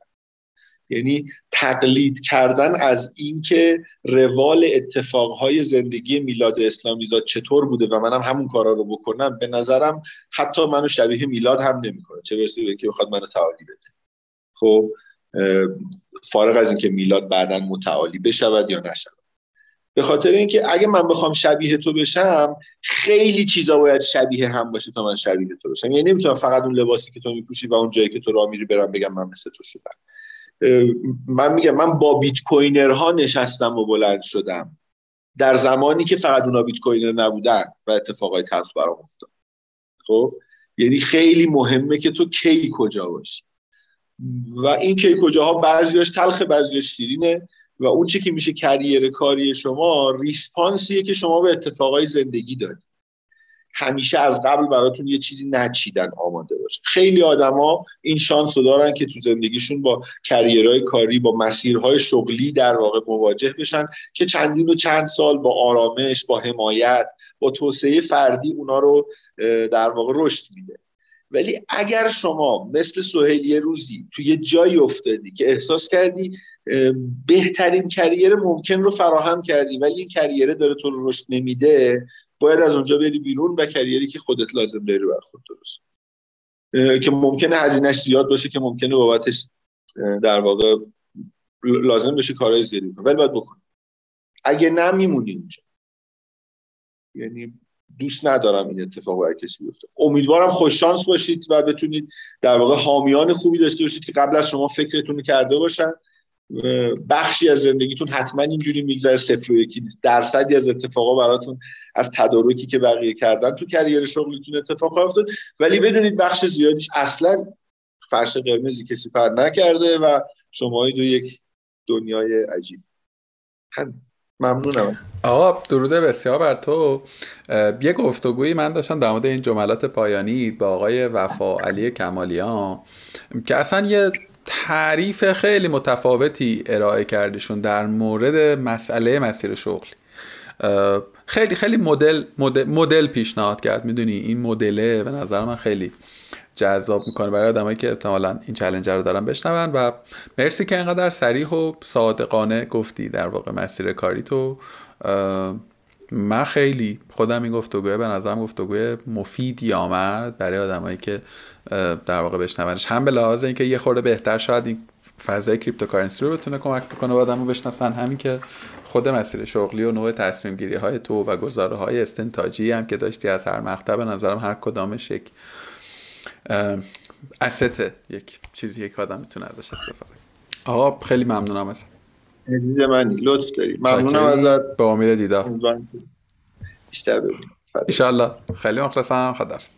یعنی تقلید کردن از اینکه روال اتفاقهای زندگی میلاد اسلامی زاد چطور بوده و منم همون کارا رو بکنم به نظرم حتی منو شبیه میلاد هم نمی‌کنه. چه برسه به که بخواد منو تعالی بده. خب فارغ از اینکه میلاد بعدا متعالی بشود یا نشود. به خاطر اینکه اگه من بخوام شبیه تو بشم خیلی چیزا باید شبیه هم باشه تا من شبیه تو بشم. یعنی نمی‌تونم فقط اون لباسی که تو میپوشی و اون جایی که تو راه میری برم بگم من مثل تو شدم. من میگم من با بیت کوینرها نشستم و بلند شدم. در زمانی که فقط اونا بیت کوینر نبودن و اتفاقای تلخ برام افتاد. خب؟ یعنی خیلی مهمه که تو کی کجا باشی. و این کی کجاها بعضیاش تلخ بعضیاش شیرینه. و اون چی که میشه کریر کاری شما ریسپانسیه که شما به اتفاقای زندگی دارید همیشه از قبل براتون یه چیزی نچیدن آماده باشه خیلی آدما این شانس رو دارن که تو زندگیشون با کریرهای کاری با مسیرهای شغلی در واقع مواجه بشن که چندین و چند سال با آرامش با حمایت با توسعه فردی اونا رو در واقع رشد میده. ولی اگر شما مثل سهیل یه روزی تو یه جایی افتادی که احساس کردی بهترین کریر ممکن رو فراهم کردی ولی این کریره داره تو رو رشد نمیده باید از اونجا بری بیرون و کریری که خودت لازم داری بر خود درست که ممکنه هزینهش زیاد باشه که ممکنه بابتش در واقع لازم بشه کارهای زیادی ولی باید بکنی. اگه نه میمونی اونجا یعنی دوست ندارم این اتفاق برای کسی بیفته. امیدوارم خوش شانس باشید و بتونید در واقع حامیان خوبی داشته باشید که قبل از شما فکرتون کرده باشن. بخشی از زندگیتون حتما اینجوری میگذره صفر و یکی نیست. درصدی از اتفاقا براتون از تدارکی که بقیه کردن تو کریر شغلیتون اتفاق افتاد. ولی بدونید بخش زیادیش اصلا فرش قرمزی کسی پر نکرده و شما دو یک دنیای عجیب. هم ممنونم. آقا دروده بسیار بر تو. یه گفتگویی من داشتم در مورد این جملات پایانی با آقای وفا علی کمالیان که اصلا یه تعریف خیلی متفاوتی ارائه کردیشون در مورد مسئله مسیر شغلی. خیلی خیلی مدل مدل پیشنهاد کرد. می‌دونی این مدله به نظر من خیلی جذاب می‌کنه برای آدمایی که احتمالا این challenge رو دارن بشنون. و مرسی که اینقدر صریح و صادقانه گفتی در واقع مسیر کاری تو. من خیلی خودم این گفتگوه به نظرم گفتگوه مفیدی آمد برای آدمایی که در واقع بشنونش. هم به لحاظ اینکه یه خورده بهتر شاید این فضای cryptocurrency رو بتونه کمک بکنه به آدمو بشناسن همین که خود مسیر شغلی و نوع تصمیم گیری های تو و گزاره های استنتاجی هم که داشتی از هر مقطع به نظرم هر کدامش یک استه یک چیزی یک آدم می‌تونه ازش استفاده آقا خیلی ممنونم از عزیز منی لطف داری. ممنونم ازت. به امید دیدار. بیشتر ببینیم. ان خیلی مخلصم. خدافظ